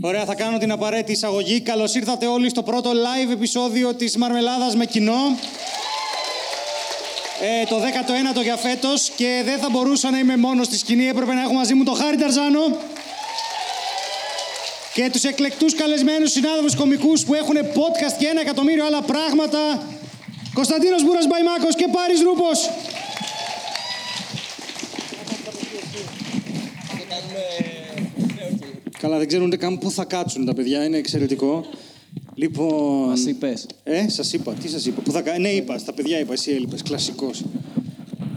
Ωραία, θα κάνω την απαραίτητη εισαγωγή. Καλώς ήρθατε όλοι στο πρώτο live επεισόδιο της Μαρμελάδας με κοινό. Ε, το 19ο για φέτος και δεν θα μπορούσα να είμαι μόνος στη σκηνή. Έπρεπε να έχω μαζί μου τον Χάρη Ταρζάνο και τους εκλεκτούς καλεσμένους συνάδελφους κομικούς που έχουν podcast και ένα εκατομμύριο άλλα πράγματα. Κωνσταντίνος Μπούρας Μπαϊμάκος και Πάρης Ρούπος. Καλά, δεν ξέρουν ούτε καν πού θα κάτσουν τα παιδιά, είναι εξαιρετικό. Λοιπόν. Μας είπες. Ε, σας είπα. Τι σας είπα. Που θα... κα- Ναι, είπα. Στα παιδιά είπα. Εσύ έλειπες. Κλασικός.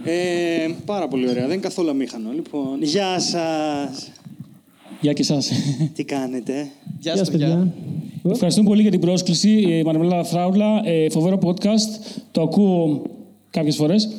Ε, πάρα πολύ ωραία. Δεν είναι καθόλου αμήχανο. Λοιπόν, γεια σας. Γεια και εσάς. Τι κάνετε; Γεια σας, παιδιά. Ευχαριστούμε πολύ για την πρόσκληση. Ε, Μαρμελάδα Φράουλα, ε, φοβερό podcast. Το ακούω κάποιες φορές.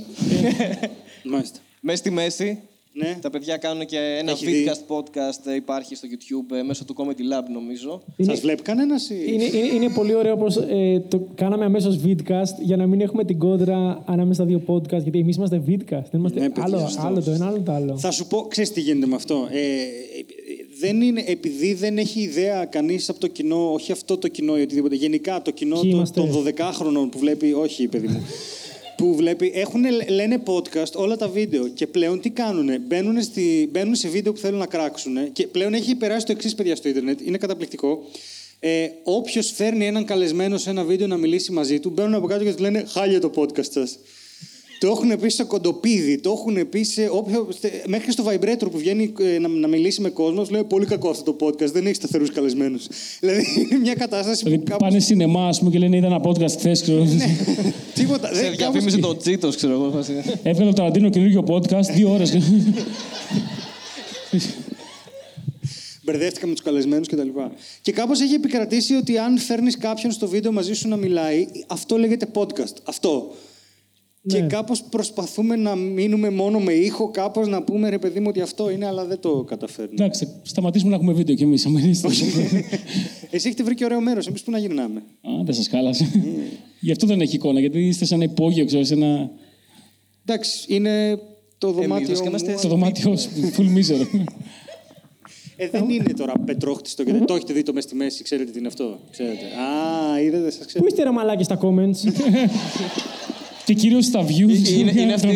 Μάλιστα. Μέσα στη μέση, Ναι. τα παιδιά κάνουν και ένα Έχει δει. vidcast podcast, ε, υπάρχει στο YouTube, ε, μέσω του Comedy Lab νομίζω. Σας βλέπει κανένας ή. Είναι, είναι, είναι πολύ ωραίο πως ε, το κάναμε αμέσως vidcast για να μην έχουμε την κόντρα ανάμεσα στα δύο podcast. Γιατί εμείς είμαστε vidcast. Δεν είμαστε Ναι, παιδιά, άλλο, σωστό, άλλο το σωστό. ένα, άλλο το άλλο. Θα σου πω, ξέρεις τι γίνεται με αυτό; Ε, ε, δεν είναι, επειδή δεν έχει ιδέα κανείς από το κοινό, όχι αυτό το κοινό ή οτιδήποτε, γενικά το κοινό Ποιοι των, είμαστε; των 12χρονων που βλέπει, όχι παιδί μου, που βλέπει, έχουν, λένε podcast όλα τα βίντεο και πλέον τι κάνουνε, μπαίνουν, στη, μπαίνουν σε βίντεο που θέλουν να κράξουν και πλέον έχει περάσει το εξής παιδιά στο ίντερνετ, είναι καταπληκτικό. Ε, Όποιος φέρνει έναν καλεσμένο σε ένα βίντεο να μιλήσει μαζί του, μπαίνουν από κάτω και τους λένε Χάλια το podcast σας. Το έχουν πει στο κοντοπίδι, το έχουν πει σε όποιο, στε- μέχρι στο vibrator που βγαίνει ε, να, να μιλήσει με κόσμος, λέει πολύ κακό αυτό το podcast, δεν έχει σταθερούς καλεσμένους. δηλαδή είναι μια κατάσταση Δηλαδή που κάπως... πάνε σινεμά, ας πούμε, και λένε είδα ένα podcast χθες. ξέρω. Τίποτα. Σε δεν, κάπως... διαφήμιζε το Cheetos, ξέρω εγώ. φάση. Έβγαλε ο Ταραντίνο καινούργιο podcast, δύο ώρες. Μπερδεύτηκα με τους καλεσμένους κτλ. Και, και κάπως έχει επικρατήσει ότι αν φέρνεις κάποιον στο βίντεο μαζί σου να μιλάει, αυτό λέγεται podcast. Αυτό. Ναι. Και κάπως προσπαθούμε να μείνουμε μόνο με ήχο, κάπως να πούμε ρε παιδί μου ότι αυτό είναι, αλλά δεν το καταφέρνουμε. Εντάξει, θα σταματήσουμε να έχουμε βίντεο κι εμείς. άμα είστε. Εσύ έχετε βρει και ωραίο μέρος. Εμείς πού να γυρνάμε. Α, δεν σας χάλασε. Γι' αυτό δεν έχει εικόνα, γιατί είστε σε ένα υπόγειο, ξέρω, σε ένα... Εντάξει, είναι το δωμάτιο. βασικά μου. είμαστε Το δωμάτιό σου, full misery. Ε, δεν είναι τώρα πετρόχτιστο και δεν το έχετε δει το μέσα στη μέση. Ξέρετε τι είναι αυτό. Ξέρετε. Α, είδατε, σας Πού ξέρω. είστε ρε μαλάκι στα comments; και κυρίως στα views. είναι, είναι, αυτοί,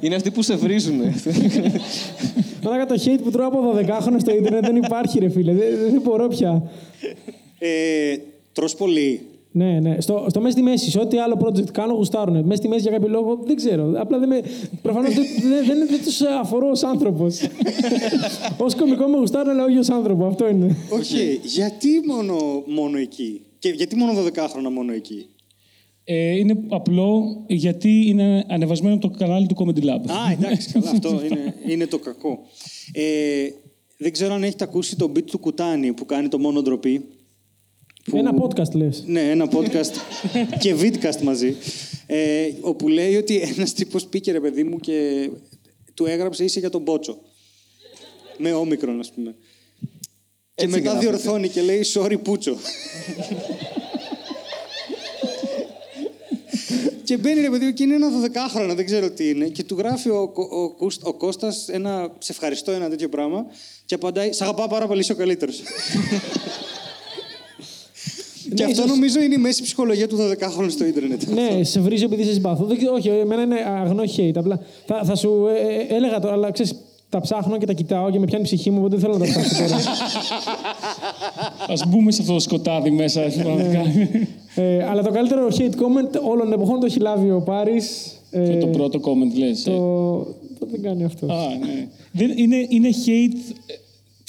είναι αυτοί που σε βρίζουν. Μαλάκα το hate που τρώω από 12 χρόνια στο ίντερνετ δεν υπάρχει ρε φίλε. Δεν, δεν μπορώ πια. Ε, τρως πολύ. Ναι, ναι. Στο, στο μέσα στη μέση, σε ό,τι άλλο project κάνω, γουστάρουνε. Μέσα στη μέση για κάποιο λόγο δεν ξέρω. Απλά δεν με. Προφανώς δεν, δεν, δεν, δεν τους αφορώ ως άνθρωπος. ως κωμικό με γουστάρουν, αλλά όχι ως άνθρωπο. Αυτό είναι. Όχι, γιατί μόνο, μόνο εκεί; Και γιατί μόνο 12 χρόνια μόνο εκεί; Ε, είναι απλό γιατί είναι ανεβασμένο από το κανάλι του Comedy Lab. Α, εντάξει, καλά, αυτό είναι, είναι το κακό. Ε, δεν ξέρω αν έχετε ακούσει το beat του Κουτάνη που κάνει το μόνο ντροπή. Που- Ένα podcast λες. Ναι, ένα podcast και vidcast μαζί. Ε, όπου λέει ότι ένας τύπος πήκε ρε παιδί μου και του έγραψε είσαι για τον Μπότσο. Με όμικρον, ας πούμε. Και Έτσι μετά γράφεται. διορθώνει και λέει sorry Πούτσο. και μπαίνει ρε παιδί μου και είναι ένα 12χρονο, δεν ξέρω τι είναι. Και του γράφει ο, Κω- ο, Κούσ- ο Κώστας ένα, σε ευχαριστώ ένα τέτοιο πράγμα. Και απαντάει, σ' αγαπάω πάρα πολύ, είσαι ο καλύτερος. Και Ναι, αυτό ίσως- νομίζω είναι η μέση ψυχολογία του 12χρονου στο ίντερνετ. Ναι, σε βρίζω επειδή σε συμπαθώ. Δεν, όχι, εμένα είναι αγνό hate. Απλά θα, θα σου ε, ε, έλεγα τώρα, αλλά ξέρεις, τα ψάχνω και τα κοιτάω και με πιάνει η ψυχή μου, οπότε δεν θέλω να τα ψάξω τώρα. Ας μπούμε σε αυτό το σκοτάδι μέσα. πραγματικά. ε, αλλά το καλύτερο hate comment όλων των εποχών το έχει λάβει ο Πάρης. Ε, το πρώτο comment λες. ε. το, το δεν κάνει αυτό. Α, ναι. Δεν, είναι, είναι hate. ε,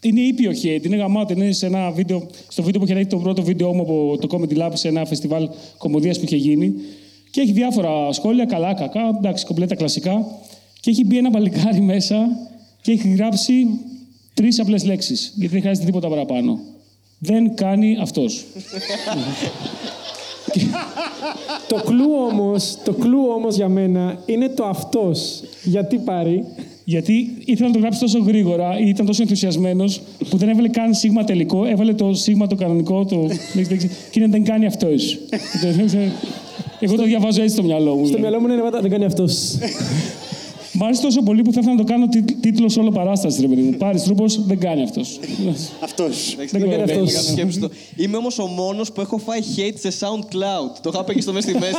Είναι ήπιο hate, είναι γαμάτο. Είναι σε ένα βίντεο, στο βίντεο που είχε δει το πρώτο βίντεο μου από το Comedy Lab σε ένα φεστιβάλ κομμωδίας που είχε γίνει. Και έχει διάφορα σχόλια, καλά, κακά, εντάξει, κομπλέτα κλασικά. Και έχει μπει ένα παλικάρι μέσα και έχει γράψει τρεις απλές λέξεις. Γιατί δεν χρειάζεται τίποτα παραπάνω. Δεν κάνει αυτός. Το κλου όμως, το κλου όμως για μένα είναι το αυτός. Γιατί πάρει; Γιατί ήθελα να το γράψει τόσο γρήγορα ή ήταν τόσο ενθουσιασμένος που δεν έβαλε καν σίγμα τελικό. Έβαλε το σίγμα το κανονικό, το. και είναι δεν κάνει αυτός. Εγώ το διαβάζω έτσι στο μυαλό μου. Στο δηλαδή. μυαλό μου είναι «Βάτα, δεν κάνει αυτός. Μ' άρεσε τόσο πολύ που θα ήθελα να το κάνω τί- τίτλος όλο παράσταση, ρε παιδί μου. Πάρεις τρούπο, δεν κάνει αυτός. Αυτός. Δεν κάνει Δεν αυτός. έκανα σκέψη το. Είμαι όμως ο μόνος που έχω φάει hate σε SoundCloud. Το είχα πει και στο μέσα στη μέση.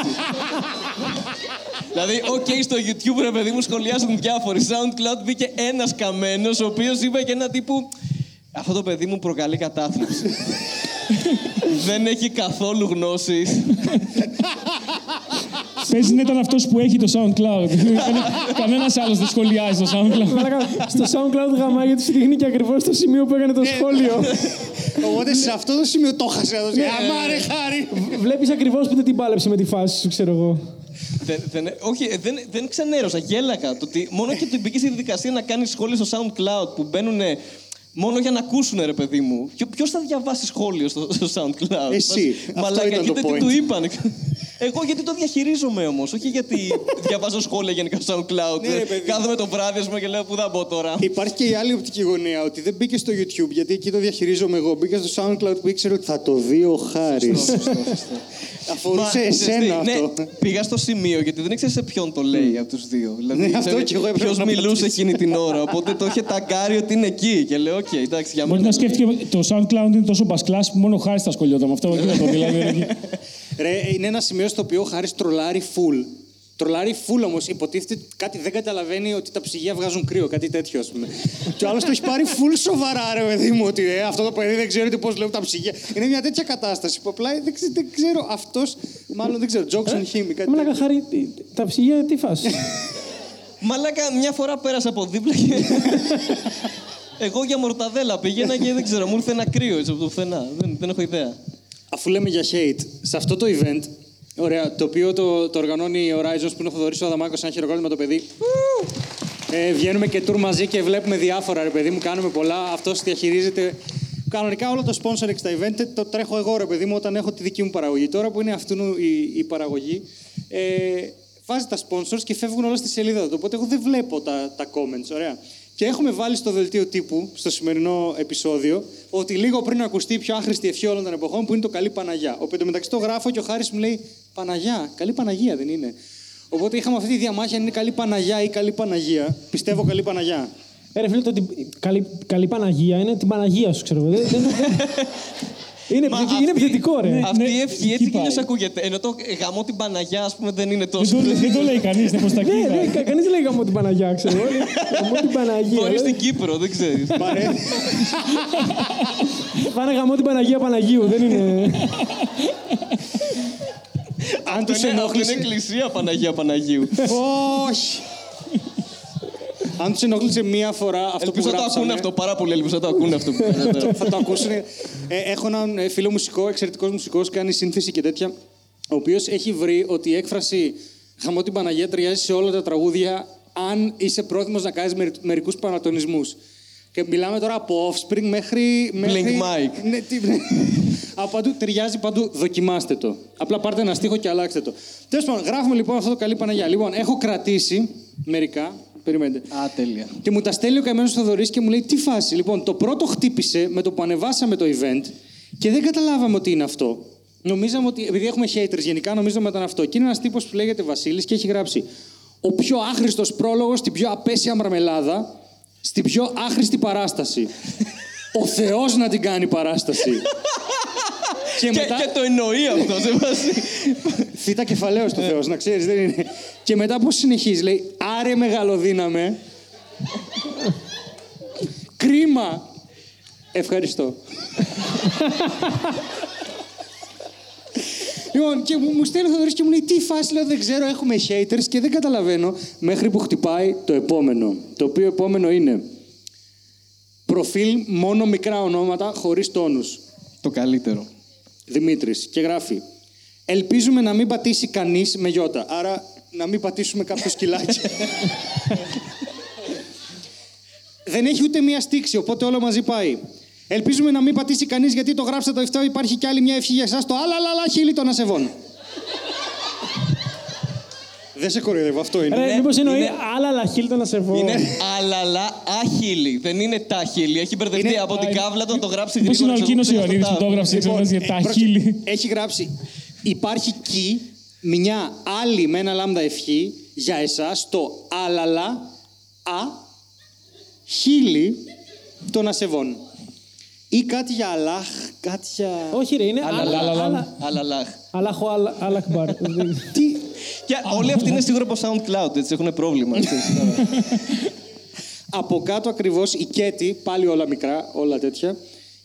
δηλαδή, οκ, στο YouTube ρε παιδί μου σχολιάζουν διάφοροι. SoundCloud μπήκε ένας καμένος, ο οποίος είπε και ένα τύπου. Αυτό το παιδί μου προκαλεί κατάθλιψη. Δεν έχει καθόλου γνώσεις. Παίζεις να ήταν αυτός που έχει το SoundCloud. Κανένας άλλος δεν σχολιάζει το SoundCloud. Μαλάκα, στο SoundCloud γαμάει γιατί σου δείχνει και ακριβώς το σημείο που έκανε το σχόλιο. Οπότε σε αυτό το σημείο το χάσε. Ναι. Αμάρε χάρη. Βλέπεις ακριβώς που δεν την πάλεψε με τη φάση σου, ξέρω εγώ. δεν, δεν, όχι, ε, δεν, δεν ξενέρωσα, γέλακα. Το ότι μόνο και την μπήκες στη διαδικασία να κάνεις σχόλιο στο SoundCloud που μπαίνουν μόνο για να ακούσουν, ρε παιδί μου. Ποιο θα διαβάσει σχόλιο στο, στο SoundCloud; Εσύ. Μας- Αυτό Μαλάκα, ήταν το κοίτα τι point. του είπαν. Εγώ γιατί το διαχειρίζομαι όμως, όχι γιατί διαβάζω σχόλια γενικά στο SoundCloud. Ναι, ρε, παιδί. Κάθομαι το βράδυ ας πούμε, και λέω πού θα μπω τώρα; Υπάρχει και η άλλη οπτική γωνία ότι δεν μπήκε στο YouTube γιατί εκεί το διαχειρίζομαι εγώ. Μπήκα στο SoundCloud που ήξερε ότι θα το δει ο Χάρης. Αφορούσε Μα, εσένα ξέρεις τι, αυτό. Ναι, πήγα στο σημείο γιατί δεν ήξερε σε ποιον το λέει από τους δύο. Δηλαδή, Ναι, αυτό κι εγώ έπρεπε Ποιος να μιλούσε πατήσω. εκείνη την ώρα. Οπότε το είχε ταγκάρει ότι είναι εκεί. Και λέω, οκ, εντάξει, για Μπορεί μένα. να σκέφτηκε το SoundCloud είναι τόσο μπασκλάς που μόνο ο Χάρης θα σχολιόταν με αυτό. Τι να το δηλαδή. ρε. Ρε, είναι ένα σημείο στο οποίο ο Χάρης τρολάρει full. Τρολάρει full όμως. Υποτίθεται ότι κάτι δεν καταλαβαίνει ότι τα ψυγεία βγάζουν κρύο, κάτι τέτοιο ας πούμε. και ο άλλος το έχει πάρει full σοβαρά, ρε παιδί μου. Ότι ε, αυτό το παιδί δεν ξέρει πώς λέγουν τα ψυγεία. Είναι μια τέτοια κατάσταση που απλά δεν, ξε- δεν ξέρω. Αυτός, μάλλον δεν ξέρω, jokes on him ή κάτι Μαλάκα, τέτοιο. χάρη, τι- τα ψυγεία τι φάση. Μαλάκα, μια φορά πέρασα από δίπλα και. Εγώ για μορταδέλα πήγαινα και δεν ξέρω, μου ήρθε ένα κρύο έτσι από το πουθενά. Δεν, δεν έχω ιδέα. Αφού λέμε για hate, σε αυτό το event, ωραία, το οποίο το, το οργανώνει η Horizons που είναι ο Θοδωρής ο Αδαμάκος, ένα χειροκρότημα το παιδί. Ε, βγαίνουμε και tour μαζί και βλέπουμε διάφορα, ρε παιδί μου, κάνουμε πολλά. Αυτός διαχειρίζεται. Κανονικά όλο το sponsoring στα event το τρέχω εγώ, ρε παιδί μου, όταν έχω τη δική μου παραγωγή. Τώρα που είναι αυτού η, η παραγωγή, ε, βάζει τα sponsors και φεύγουν όλα στη σελίδα του. Οπότε εγώ δεν βλέπω τα, τα comments, ωραία. Και έχουμε βάλει στο δελτίο τύπου, στο σημερινό επεισόδιο, ότι λίγο πριν ακουστεί η πιο άχρηστη ευχή όλων των εποχών, που είναι το Καλή Παναγιά. Οπότε μεταξύ το γράφω και ο Χάρης μου λέει Παναγιά, Καλή Παναγία δεν είναι. Οπότε είχαμε αυτή τη διαμάχη αν είναι Καλή Παναγιά ή Καλή Παναγία. Πιστεύω Καλή Παναγιά. Ε, ρε φίλε, το ότι καλή, καλή Παναγία είναι την Παναγία σου, ξέρω εγώ. Δεν- δεν- δεν- είναι, Μα επιθετικό- είναι αυτή- επιθετικό, ρε. Αυτή ναι, η ευχή εκεί έτσι κι πάει. αλλιώς ακούγεται. Ενώ το γαμό την Παναγιά, ας πούμε, δεν είναι Δεν τόσο. το- Δεν το λέει κανείς, είναι προ τα Ναι, ναι, εκεί. κα- κανείς δεν λέει γαμώ την Παναγιά, ξέρω εγώ. Λέει, Γαμώ την Παναγία. Μπορεί Δηλαδή, στην Κύπρο, δεν ξέρεις. Παρέ... Πάνε γαμώ την Παναγία Παναγίου, δεν είναι... αν τους Αυτό είναι ενόχλησε. εκκλησία Παναγία Παναγίου. Όχι! Αν τους ενόχλησε μία φορά αυτό Ελπίζω που να το γράψαμε, ακούνε αυτό πάρα πολύ. Ελπίζω να το ακούνε αυτό. που κάνετε τώρα. θα το ακούσουν. Ε, έχω έναν ε, φίλο μουσικό, εξαιρετικός μουσικός, κάνει σύνθεση και τέτοια, ο οποίος έχει βρει ότι η έκφραση Χαμό την Παναγία ταιριάζει σε όλα τα τραγούδια αν είσαι πρόθυμος να κάνεις μερικούς παρατονισμού. Και μιλάμε τώρα από offspring μέχρι. μέχρι... Blink Mike. Ναι, τι, ναι. Από παντού ταιριάζει παντού. Δοκιμάστε το. Απλά πάρτε ένα στίχο και αλλάξτε το. Τέλος πάντων, γράφουμε λοιπόν αυτό το καλή Παναγία. Λοιπόν, έχω κρατήσει μερικά. Περιμένετε. Α, τέλεια. Και μου τα στέλνει ο καημένος Θοδωρής και μου λέει: Τι φάση. Λοιπόν, το πρώτο χτύπησε με το που ανεβάσαμε το event και δεν καταλάβαμε ότι είναι αυτό. Νομίζαμε ότι, επειδή έχουμε haters γενικά, νομίζαμε ότι ήταν αυτό. Και είναι ένας τύπος που λέγεται Βασίλης και έχει γράψει: Ο πιο άχρηστος πρόλογος στην πιο απέσια μαρμελάδα, στην πιο άχρηστη παράσταση. Ο Θεός να την κάνει παράσταση. Και Και, μετά. και το εννοεί αυτό, σε βάση. Θήτα κεφαλαίος του Θεός, να ξέρεις, δεν είναι. Και μετά πώς συνεχίζει, λέει, άρε μεγαλοδύναμε. Κρίμα. Ευχαριστώ. Λοιπόν, και μου, μου στέλνει ο Θοδωρής και μου λέει τι φάση, λέω δεν ξέρω, έχουμε haters και δεν καταλαβαίνω μέχρι που χτυπάει το επόμενο. Το οποίο επόμενο είναι προφίλ μόνο μικρά ονόματα χωρίς τόνους. Το καλύτερο. Δημήτρης και γράφει Ελπίζουμε να μην πατήσει κανείς με γιώτα. Άρα να μην πατήσουμε κάποιο σκυλάκι. Δεν έχει ούτε μία στίξη, οπότε όλο μαζί πάει. Ελπίζουμε να μην πατήσει κανείς γιατί το γράψατε το 7 υπάρχει κι άλλη μια ευχή για εσάς το άλλα άλλα χείλη των ασεβών. Δεν σε κοροϊδεύω, αυτό είναι. Ρε, μήπως εννοεί είναι- άλλα λαχίλ να σε πω. Είναι αλαλά άχυλη. Δεν είναι τα χείλη. Έχει μπερδευτεί Είναι- από την κάβλα του να το γράψει Πώ είναι γρήγορα. ο ξέρω, Κίνος ξέχασα Ιωαννίδης τα- που το έγραψε Λοιπόν, ξέρω, για ε, τα πρόκειται- χείλη. Έχει γράψει υπάρχει κι μια άλλη με ένα λάμδα ευχή για εσάς το άλαλα α χείλη των ασεβών. Ή κάτι για Αλλάχ, κάτι για... Όχι, ρε, είναι. Αλαλάχ. άλλα- άλλα- Αλαλάχ. Αλάχο Αλ- Αλακμπάρ. Τι... Και όλοι αυτοί είναι σίγουρα από SoundCloud, έτσι έχουν πρόβλημα. ξέρεις. Από κάτω ακριβώς η Κέτη, πάλι όλα μικρά, όλα τέτοια.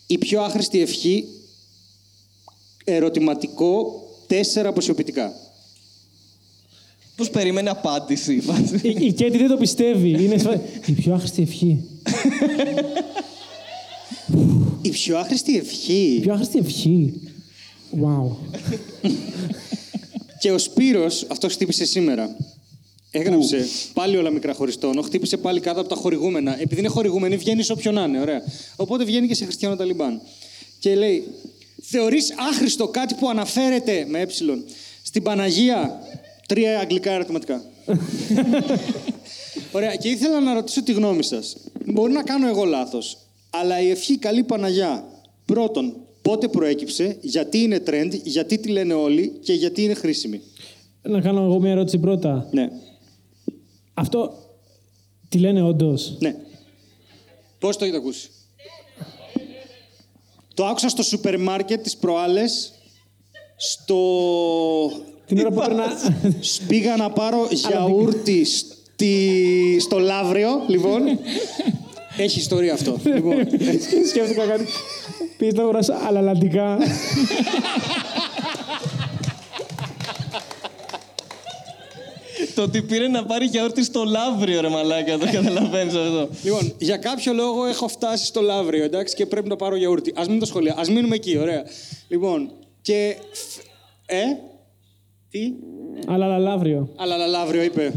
Η πιο άχρηστη ευχή, ερωτηματικό, τέσσερα αποσιοποιητικά. Πώς περίμενε απάντηση. Η η Κέτη δεν το πιστεύει. Είναι σφα- η πιο άχρηστη ευχή. Η πιο άχρηστη ευχή. Η πιο άχρηστη ευχή. Wow. Και ο Σπύρος, αυτό χτύπησε σήμερα. Έγραψε πάλι όλα μικρά χωριστόνο, χτύπησε πάλι κάτω από τα χορηγούμενα. Επειδή είναι χορηγούμενοι, βγαίνεις σε όποιον να είναι, ωραία. Οπότε βγαίνει και σε Χριστιανό Ταλιμπάν. Και λέει, θεωρείς άχρηστο κάτι που αναφέρεται με ε στην Παναγία. Τρία αγγλικά ερωτηματικά. ωραία, και ήθελα να ρωτήσω τη γνώμη σας. Μπορεί να κάνω εγώ λάθος, αλλά η ευχή καλή Παναγιά, πρώτον, πότε προέκυψε, γιατί είναι trend, γιατί τη λένε όλοι και γιατί είναι χρήσιμη. Να κάνω εγώ μια ερώτηση πρώτα. Ναι. Αυτό τι λένε όντως; Ναι. Πώς το έχετε ακούσει; Το άκουσα στο σούπερ μάρκετ τις προάλλες, στο... Την ώρα που έπαιρνα. Σ- Πήγα να πάρω γιαούρτι στη... στο Λαύριο, λοιπόν. Έχει ιστορία αυτό. λοιπόν. Σκέφτηκα κάτι. Πήγε να αγοράσει αλαλαντικά. Το ότι πήρε να πάρει γιαούρτι στο λαύριο, ρε μαλάκα, το καταλαβαίνεις αυτό. λοιπόν, για κάποιο λόγο έχω φτάσει στο Λαύριο, εντάξει, και πρέπει να πάρω γιαούρτι. Ας μην το σχολεία, ας μείνουμε εκεί, ωραία. Λοιπόν, και... φ- Ε, τι, Αλλά λαύριο. Αλλά Λαύριο είπε.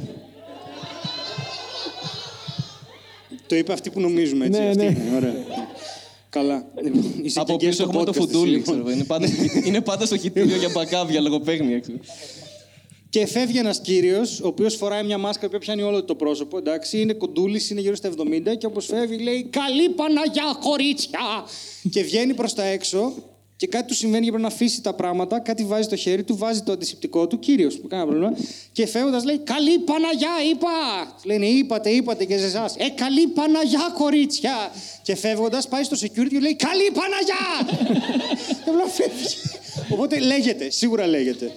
Το είπε αυτή που νομίζουμε, έτσι. Ναι, αυτή ναι. είναι, ωραία. Καλά. Λοιπόν, είσαι Από και guest πίσω στο έχουμε το podcast, εσύ, φουντούλι, λοιπόν. ξέρω. Είναι πάντα, είναι πάντα στο χιτήριο για μπακάβια, λογοπαίγνια. ξέρω. Και φεύγει ένας κύριος, ο οποίος φοράει μια μάσκα που πιάνει όλο το πρόσωπο. Εντάξει, είναι κοντούλης, είναι γύρω στα 70 και όπως φεύγει λέει Καλή Παναγιά, κορίτσια! και βγαίνει προς τα έξω και κάτι του συμβαίνει και πρέπει να αφήσει τα πράγματα. Κάτι βάζει στο χέρι του, βάζει το αντισηπτικό του, κύριος που κανένα πρόβλημα. Και φεύγοντας λέει Καλή Παναγιά, είπα! Λένε Είπατε, είπατε και σε εσάς. Ε, καλή Παναγιά, κορίτσια! Και φεύγοντας πάει στο security και λέει Καλή Παναγιά! και απλά φεύγει. Οπότε λέγεται, σίγουρα λέγεται.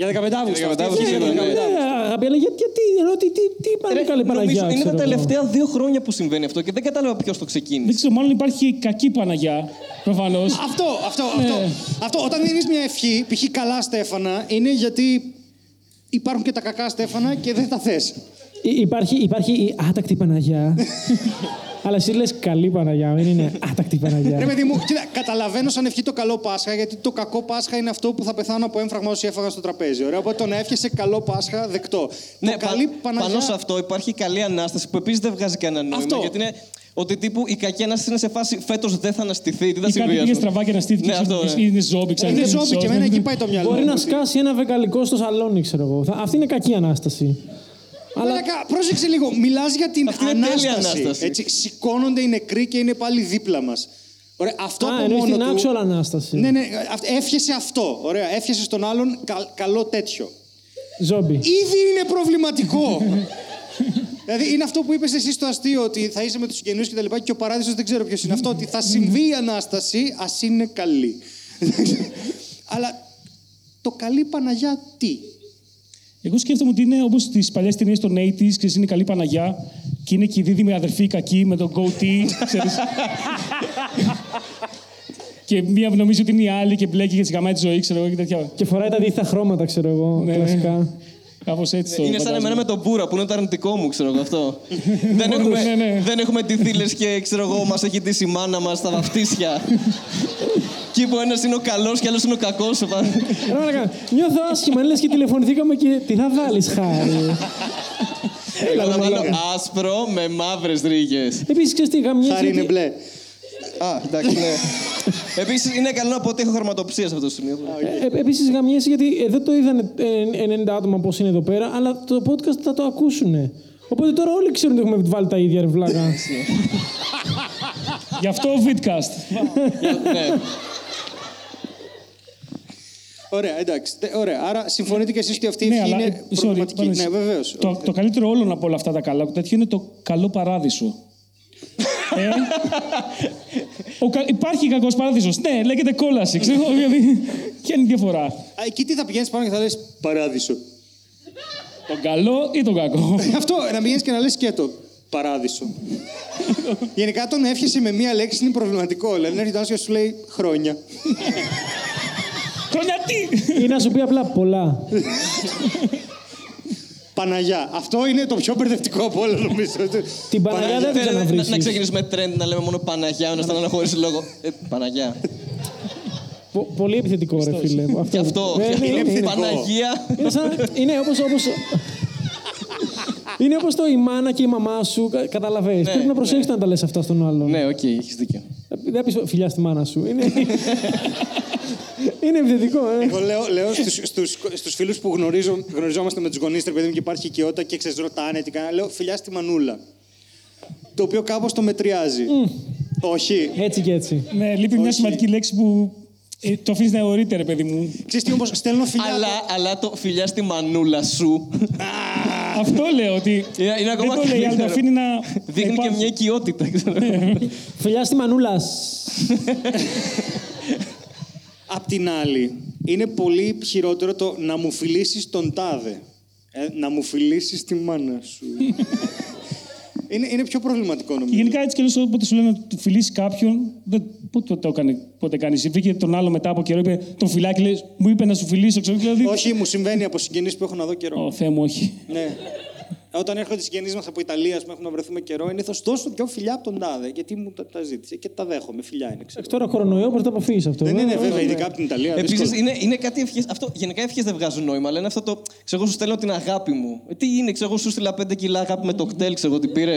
Για 15 Αύγουστο. Για 15 αυτή, Αύγουστο, αυτή, σίγουρα, για ναι. 15 Αύγουστο. Ε, Αγαπη, αλλά γιατί, γιατί, ενώ τι, τι, τι πάνε Ρε, καλή νομίζω Παναγιά, είναι τα ξέρω εγώ. τελευταία δύο χρόνια που συμβαίνει αυτό και δεν κατάλαβα ποιος το Δεν ξεκίνησε. ξέρω, μάλλον υπάρχει κακή Παναγιά, προφανώς. Αυτό, αυτό, αυτό. αυτό. Όταν δίνεις μια ευχή, π.χ. καλά Στέφανα, είναι γιατί υπάρχουν και τα κακά Στέφανα και δεν τα θες. Υπάρχει, υπάρχει η άτακτη Παναγιά. αλλά εσύ λες καλή Παναγιά, δεν είναι άτακτη Ρε Παναγιά. παιδί μου, κοίτα, καταλαβαίνω σαν ευχή το καλό Πάσχα, γιατί το κακό Πάσχα είναι αυτό που θα πεθάνω από έμφραγμα όσοι έφαγαν στο τραπέζι. Ωραία, οπότε το να εύχεσαι καλό Πάσχα, δεκτό. Ναι, το καλή πα- Παναγιά. πάνω σε αυτό υπάρχει καλή ανάσταση που επίσης δεν βγάζει κανένα νόημα. Αυτό. Γιατί είναι ότι τύπου η κακή ανάσταση είναι σε φάση φέτος δεν θα αναστηθεί. Τι θα Ή συμβεί. κάτι ας πήγε πούμε. στραβά και να στήθηκε. Ναι, αυτό, ναι. Είναι ζόμπι, ξέρω. Είναι δεν ζόμπι και σώζεται. εμένα εκεί πάει το μυαλό. Μπορεί μου. να σκάσει ένα βεγγαλικό στο σαλόνι, ξέρω εγώ. Θα- Αυτή είναι κακή ανάσταση. Αλλά Μαλάκα, πρόσεξε λίγο. Μιλάς για την Αυτή είναι τέλεια ανάσταση. ανάσταση. Έτσι, σηκώνονται οι νεκροί και είναι πάλι δίπλα μας. Ωραία, αυτό Α, από εννοείς μόνο την του... actual ανάσταση. Ναι, ναι, αυ- εύχεσαι αυτό. Ωραία, εύχεσαι στον άλλον κα- καλό τέτοιο. Ζόμπι. Ήδη είναι προβληματικό. δηλαδή είναι αυτό που είπες εσύ στο αστείο, ότι θα είσαι με τους συγγενείς και τα λοιπά και ο παράδεισος δεν ξέρω ποιος είναι. αυτό ότι θα συμβεί η ανάσταση, ας είναι καλή. Αλλά το καλή Παναγιά τι; Εγώ σκέφτομαι ότι είναι όπως τις παλιές ταινίες των 80s, ξέρεις, είναι καλή Παναγιά και είναι και η δίδυμη αδερφή κακή με τον goatee, ξέρεις. και μία νομίζει ότι είναι η άλλη και μπλέκει και τη γαμάει της ζωής, ξέρω εγώ και τέτοια. Και φοράει τα αντίθετα χρώματα, ξέρω εγώ. Ναι, ναι. κλασικά. Κάπως έτσι το. Είναι σαν φαντάζομαι. εμένα με τον Μπούρα που είναι το αρνητικό μου, ξέρω εγώ αυτό. δεν, έχουμε, Ναι, ναι. δεν έχουμε ντυθίλε και ξέρω εγώ, μας έχει ντύσει η μάνα μας στα βαφτίσια. Εκεί που ένας είναι ο καλός και άλλος είναι ο κακός. Ρε μαλάκα, Νιώθω άσχημα, λες και τηλεφωνηθήκαμε και τι θα βάλεις, Χάρη. Εγώ θα βάλω μαλάκα. άσπρο με μαύρες ρίγες. Επίσης, ξέρεις τι, γαμιέσαι Χάρη είναι γιατί- μπλε. Α, εντάξει, ναι. Επίσης είναι καλό να πω ότι έχω χρωματοψία σε αυτό το σημείο. Ε, ε, Επίσης γαμιέσαι γιατί εδώ το είδαν ε, 90 άτομα πώς είναι εδώ πέρα, αλλά το podcast θα το ακούσουν. Οπότε τώρα όλοι ξέρουν ότι έχουμε βάλει τα ίδια ρε βλάκα. Γι' αυτό ο Vidcast. ναι. Ωραία, εντάξει. Τε- Ωραία. Άρα συμφωνείτε και εσείς ότι αυτή η Ναι, ευχή αλλά, είναι sorry, προβληματική; Πάνος, Ναι, βεβαίως. Το, το καλύτερο όλων από όλα αυτά τα καλά τέτοιο είναι το καλό παράδεισο. ε, ο, κα- υπάρχει κακός παράδεισος. Ναι, λέγεται κόλαση. Ξέρω, δηλαδή, ποια είναι η διαφορά. Εκεί τι θα πηγαίνεις πάνω και θα λες Παράδεισο. Τον καλό ή τον κακό; Αυτό, να πηγαίνεις και να λες και το παράδεισο. Γενικά το να εύχεσαι με μία λέξη είναι προβληματικό. Δηλαδή να έρχεται ένας και σου λέει χρόνια. Χρόνια τι! Ή να σου πει απλά πολλά. Παναγιά. Αυτό είναι το πιο μπερδευτικό από όλα νομίζω. Την Παναγιά δεν θα Να, να, ξαναβρήσεις. να ξεκινήσουμε trend να λέμε μόνο Παναγιά, να στάνουμε χωρίς λόγο. Ε, Παναγιά. Πο- πολύ επιθετικό, ρε φίλε. Και αυτό. Ναι, ναι, είναι είναι, είναι. Παναγία. Είναι, σαν, είναι όπως, όπως, είναι όπως το η μάνα και η μαμά σου, κα- καταλαβαίνεις. Ναι, Πρέπει να ναι. προσέχεις να τα λες αυτά στον άλλον. Ναι, οκ, έχεις δίκιο. Δεν πεις φιλιά στη μάνα σου. Είναι, είναι επιθετικό, ε. Εγώ λέω, λέω στους, στους, στους φίλους που γνωρίζω, γνωριζόμαστε με τους γονείς, ρε παιδί μου, και υπάρχει οικειότητα και ξέρεις, ρωτάνε τι κάνει. Λέω φιλιά στη μανούλα. Το οποίο κάπως το μετριάζει. Όχι. Έτσι και έτσι. ναι, λείπει μια Όχι. σημαντική λέξη που ε, το αφήνεις να αιωρείται, ρε παιδί μου. Ξέρεις τι όμως, στέλνω φιλιά. Αλλά, αλλά το φιλιά στη μανούλα σου Αυτό λέω ότι. Είναι- είναι ακόμα δεν το λέει, αλλά το καλύτερο. αφήνει να. δείχνει και υπάρχει. μια οικειότητα. ξέρω. Φιλιά στη μανούλας. Απ' την άλλη, είναι πολύ χειρότερο το να μου φιλήσεις τον τάδε. Ε, να μου φιλήσεις τη μάνα σου. είναι, είναι πιο προβληματικό νομίζω. Γενικά έτσι κι αλλιώς όποτε σου λένε να του φιλήσεις κάποιον. Δεν, πότε το έκανε, πότε κάνεις. Βγήκε τον άλλο μετά από καιρό, είπε τον φιλάκι, λέει, μου είπε να σου φιλήσω, ξέρω. Δηλαδή. Όχι, μου συμβαίνει από συγγενείς που έχω να δω καιρό. Ω, Θεέ μου, όχι. Ναι. Όταν έρχονται οι συγγενείς μας από Ιταλία, που έχουμε να βρεθούμε καιρό, είναι θα σου δώσω δυο φιλιά από τον τάδε, γιατί μου τα, τα ζήτησε. Και τα δέχομαι, φιλιά είναι, ξέρω. Τώρα κορονοϊό μπορεί να το αποφύγεις αυτό. Δεν ε. είναι βέβαια, ειδικά από την Ιταλία. Επίσης, δύσκολο. είναι, είναι κάτι ευχές. Αυτό γενικά ευχές δεν βγάζουν νόημα. Αλλά είναι αυτό το. Ξέρω, εγώ σου στέλνω την αγάπη μου. Ε, τι είναι, ξέρω, εγώ σου στείλα 5 κιλά αγάπη με το κτέλ, ξέρω εγώ τι πήρε.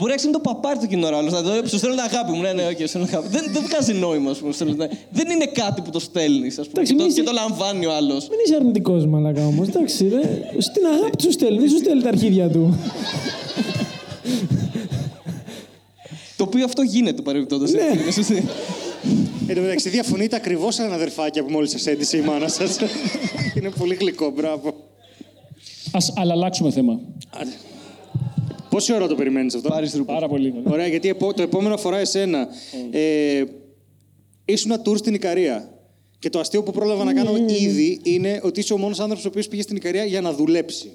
Ε, μπορεί να είναι το παπάρι του κοινό άλλο. Δηλαδή, σου στέλνω την αγάπη μου. Ναι, ναι, okay, στέλνω αγάπη. Δεν, δεν βγάζει νόημα, ας πούμε. στέλνω την- Δεν είναι κάτι που το στέλνεις, ας πούμε. Εντάξει, Και το, μη και είσαι- το λαμβάνει ο άλλος. Μην είσαι αρνητικός μαλακά όμως. Εντάξει, ρε. Στην αγάπη σου στέλνεις, δεν σου στέλνει τα αρχίδια του. Το οποίο αυτό γίνεται παρεμπιπτόντως. Ναι. Εν τω μεταξύ, διαφωνείτε ακριβώς σαν αδερφάκια που μόλις σας έντυσε η μάνα σας. είναι πολύ γλυκό, μπράβο. Ας, αλλά αλλάξουμε θέμα. Πόση ώρα το περιμένεις αυτό; Πάρεις ρούπο. Πάρα πολύ. Ωραία, γιατί επο- το επόμενο αφορά εσένα. Ε, ήσουν tour στην Ικαρία. Και το αστείο που πρόλαβα να κάνω ήδη είναι ότι είσαι ο μόνος άνθρωπος ο οποίος πήγε στην Ικαρία για να δουλέψει.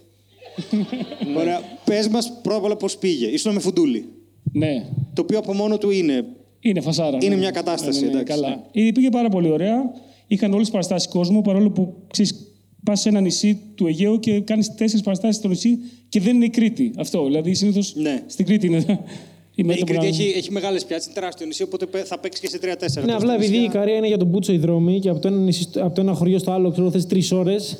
Ωραία. Πες μας πρώτα απ' όλα πώς πήγε. Ήσουν με φουντούλι. Ναι. Το οποίο από μόνο του είναι. Είναι φασάρα. Είναι ναι. μια κατάσταση, Ναι, ναι, ναι, εντάξει. Καλά. Ε, Πήγε πάρα πολύ ωραία. Είχαν όλες τις παραστάσεις κόσμο, παρόλο που ξέρεις, πας σε ένα νησί του Αιγαίου και κάνεις τέσσερις παραστάσεις στο νησί και δεν είναι η Κρήτη. Αυτό. Δηλαδή συνήθως Ναι. στην Κρήτη είναι. η Η μέτωπο Κρήτη να- έχει, έχει μεγάλες πιάτσε, είναι τεράστιο νησί, οπότε πε- θα παίξεις και σε 3-4. Ναι, απλά επειδή η Ικαρία είναι για τον Μπούτσο η δρόμη και από το ένα, νησί, στο- από το ένα χωριό στο άλλο, ξέρω, θες τρεις ώρες.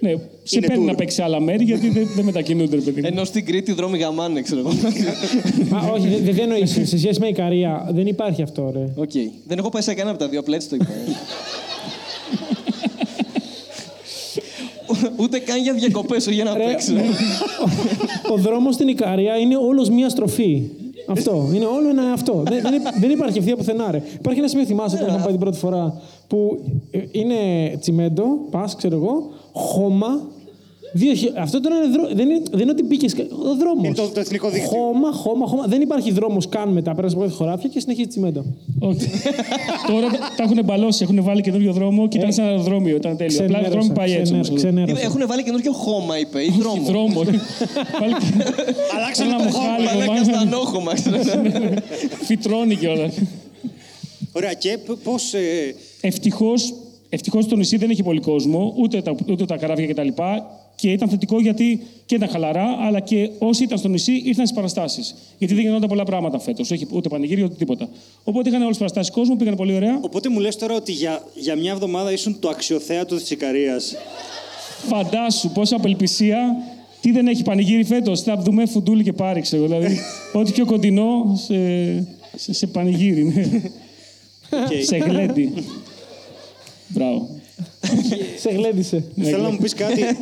Ναι, σε Είναι παίρνει tour. να παίξει σε άλλα μέρη γιατί δεν, δεν μετακινούνται, ρε παιδί μου. Ενώ στην Κρήτη δρόμοι γαμάνε, ξέρω εγώ. Α, όχι, δεν δεν εννοείς. Σε σχέση με η Ικαρία δεν υπάρχει αυτό, ρε. Οκ. Δεν έχω πάει σε κανένα από τα δύο, απλά έτσι το είπα. Ούτε καν για διακοπές, όχι για να Ρε, παίξω. Ο δρόμος στην Ικαρία είναι όλος μία στροφή. Αυτό. Είναι όλο ένα αυτό. δεν, δεν, υπ- δεν υπάρχει ευθεία πουθενά. Ρε. Υπάρχει ένα σημείο, θυμάσαι όταν είχαμε πάει την πρώτη φορά, που ε, είναι τσιμέντο, πας, ξέρω εγώ, χώμα. Δύο, χι- αυτό τώρα είναι δρό... δεν, είναι, δεν είναι ότι μπήκες. Ο δρόμος. Είναι το- το εθνικό δίκτυο. Χώμα, χώμα, χώμα. Δεν υπάρχει δρόμος καν μετά. Πέρασε από κάθε χωράφια και συνεχίζει τσιμέντο. Όχι. Τώρα τα, τα έχουν μπαλώσει, έχουν βάλει καινούριο δρόμο και ήταν σαν αεροδρόμιο. Ήταν τέλειο. Απλά Ξενέρωσα, αεροδρόμιο πάει έτσι ξενέ- όμως. ξενέρωσα. Έχουν βάλει καινούργιο χώμα, είπε, ή δρόμο. Δρόμο. Πάλι Αλλάξανε Ένα το χώμα. μοχάλη. Πάνε Μάλλον. καστανόχωμα, ξέρω. φυτρώνει κιόλας. Ωραία, και πώς. Ε, Ευτυχώς ευτυχώς το νησί δεν έχει πολύ κόσμο, ούτε τα, ούτε τα καράβια κτλ. Και ήταν θετικό γιατί και ήταν χαλαρά, αλλά και όσοι ήταν στο νησί ήρθαν στις παραστάσεις. Γιατί δεν γινόταν πολλά πράγματα φέτος, όχι ούτε πανηγύρια ούτε τίποτα. Οπότε είχαν όλες τις παραστάσεις κόσμο, πήγαν πολύ ωραία. οπότε μου λες τώρα ότι για, για μια εβδομάδα ήσουν το αξιοθέατο της Ικαρίας. Φαντάσου πόσα απελπισία. Τι δεν έχει πανηγύρι φέτος. Θα δούμε Φουντούλη και πάρει, ξέρω. Δηλαδή, ό,τι πιο κοντινό σε, σε, σε πανηγύρι. Ναι. Οκ. σε γλέντι. Μπράβο. Σε γλέντισε. Θέλω να μου πεις κάτι.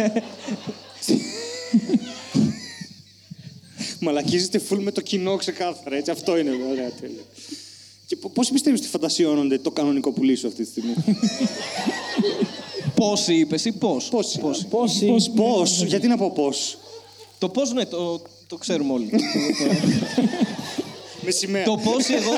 Μαλακίζεται φουλ με το κοινό ξεκάθαρα, έτσι. Αυτό είναι, ωραία, τέλεια. Και πο- πώς πιστεύεις ότι φαντασιώνονται το κανονικό πουλί σου αυτή τη στιγμή; Πόσοι είπες ή πώς; Πόσοι. Πόσοι. Πώς- Πώς, γιατί να πω πώς; Το πώς, ναι, το, το ξέρουμε όλοι. Με σημαία. το πώς εγώ.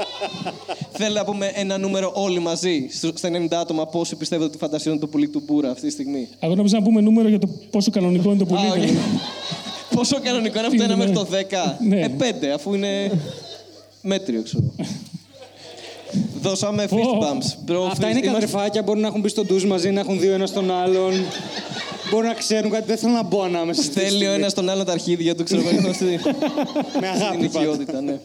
Θέλω να πούμε ένα νούμερο όλοι μαζί. στο- Στα 90 άτομα, πόσοι πιστεύετε ότι φαντασιώνουν το πουλί του Μπούρα αυτή τη στιγμή; Εγώ νόμιζα να πούμε νούμερο για το πόσο κανονικό είναι το Α, πολύ. όχι. Πόσο κανονικό είναι από το 1 μέχρι το 10. Ναι. Ε, 5, αφού είναι μέτριο, ξέρω. Δώσαμε fist Ω. bumps. Bro, Αυτά fist- είναι είμαστε- κατρεφάκια, μπορούν να έχουν μπει στο ντουζ μαζί, να έχουν δύο ένα στον άλλον. Μπορούν να ξέρουν κάτι, δεν θέλω να μπω ανάμεσα. στη Στέλνει ο στιγμή. ένας τον άλλο τα αρχίδια του, ξέρω εγώ. είμαστε Με αγάπη Στην πάντα. οικειότητα, ναι.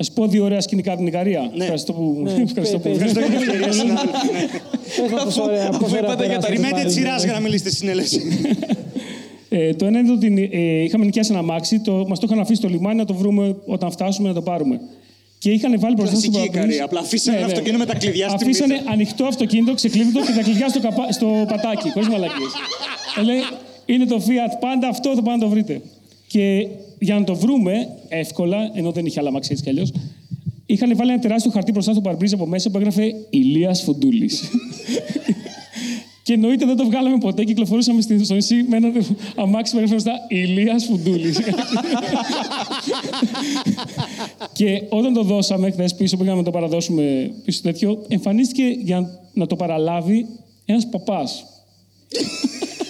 Α σου πω δύο ωραία σκηνικά από την Ικαρία. Ναι. Ευχαριστώ που. Ναι, Ευχαριστώ πε- που. πες. Ευχαριστώ για την ευκαιρία, συνάδελφοι. ναι. Πες μας πόσο ωραία, αφού πόσο ωραία είπατε για τα περάσατε Περιμένετε πάλι. της σειράς για να μιλήσετε στη συνέλευση. Ε, το ένα είναι ότι ε, είχαμε νοικιάσει ένα αμάξι, το, μας το είχαν αφήσει στο λιμάνι να το βρούμε όταν φτάσουμε να το πάρουμε. Και είχαν βάλει μπροστά στο Κλασική παραπλήσι- Ικαρία. Απλά αφήσανε ένα αυτοκίνητο με τα κλειδιά στη Αφήσανε μύτη. ανοιχτό αυτοκίνητο, ξεκλείδωτο και τα κλειδιά στο, καπα... στο πατάκι, χωρίς μαλακίες. Ε, λέει, είναι το Fiat, πάντα αυτό θα πάνε να το βρείτε. Και για να το βρούμε εύκολα, ενώ δεν είχε άλλα αμάξι έτσι κι αλλιώς, είχαν βάλει ένα τεράστιο χαρτί μπροστά στο παρμπρίζ από μέσα που έγραφε Ηλίας Φουντούλης. Και εννοείται δεν το βγάλαμε ποτέ. Κυκλοφορούσαμε στην- στο νησί με ένα αμάξι που έγραφε μπροστά Ηλίας Φουντούλης. και όταν το δώσαμε χθες πίσω, πήγαμε να το παραδώσουμε πίσω τέτοιο, εμφανίστηκε για να το παραλάβει ένας παπάς.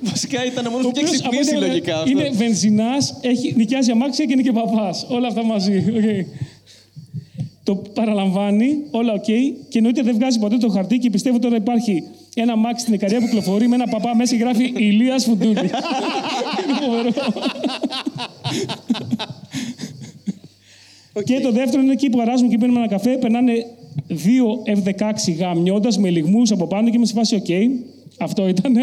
Βασικά ήταν ο μόνος που είχε ξυπνήσει λογικά. αυτό. Είναι βενζινάς, νοικιάζει αμάξια και είναι και παπάς. Όλα αυτά μαζί. Οκ. Το παραλαμβάνει, όλα οκ. και εννοείται δεν βγάζει ποτέ το χαρτί και πιστεύω τώρα υπάρχει ένα αμάξι στην Ικαρία που κυκλοφορεί με ένα παπά μέσα και γράφει Ηλίας Φουντούλη. Είναι φοβερό. Και το δεύτερο είναι εκεί που αράζουμε και πίνουμε ένα καφέ, περνάνε δύο F-16 γαμιώνται με λυγμούς από πάνω και είμαι σε φάση οκ. Αυτό ήτανε.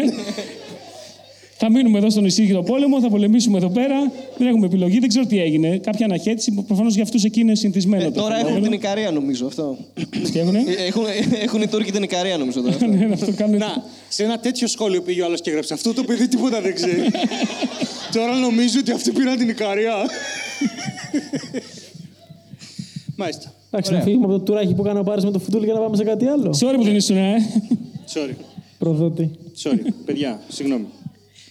Θα μείνουμε εδώ στο νησί για το πόλεμο, θα πολεμήσουμε εδώ πέρα. Δεν έχουμε επιλογή, δεν ξέρω τι έγινε. Κάποια αναχέτηση, προφανώς για αυτούς εκεί είναι συνηθισμένο. Ε, το Τώρα έχουν φαινόμενο. την Ικαρία νομίζω αυτό. Τι έχουνε; Ε, Έχουν, έχουν οι Τούρκοι την Ικαρία νομίζω τώρα. Ναι, αυτό κάνουν. Να, σε ένα τέτοιο σχόλιο πήγε ο άλλος και έγραψε Αυτό το παιδί τίποτα δεν ξέρει. Τώρα νομίζω ότι αυτοί πήραν την Ικαρία. Μάλιστα. Εντάξει, να φύγουμε από το τουράκι που έκανε ο Πάρης με το φουντούλι για να πάμε σε κάτι άλλο. Sorry που δεν ήσουν, ε. Sorry. Προδότη. Sorry. Παιδιά, συγγνώμη.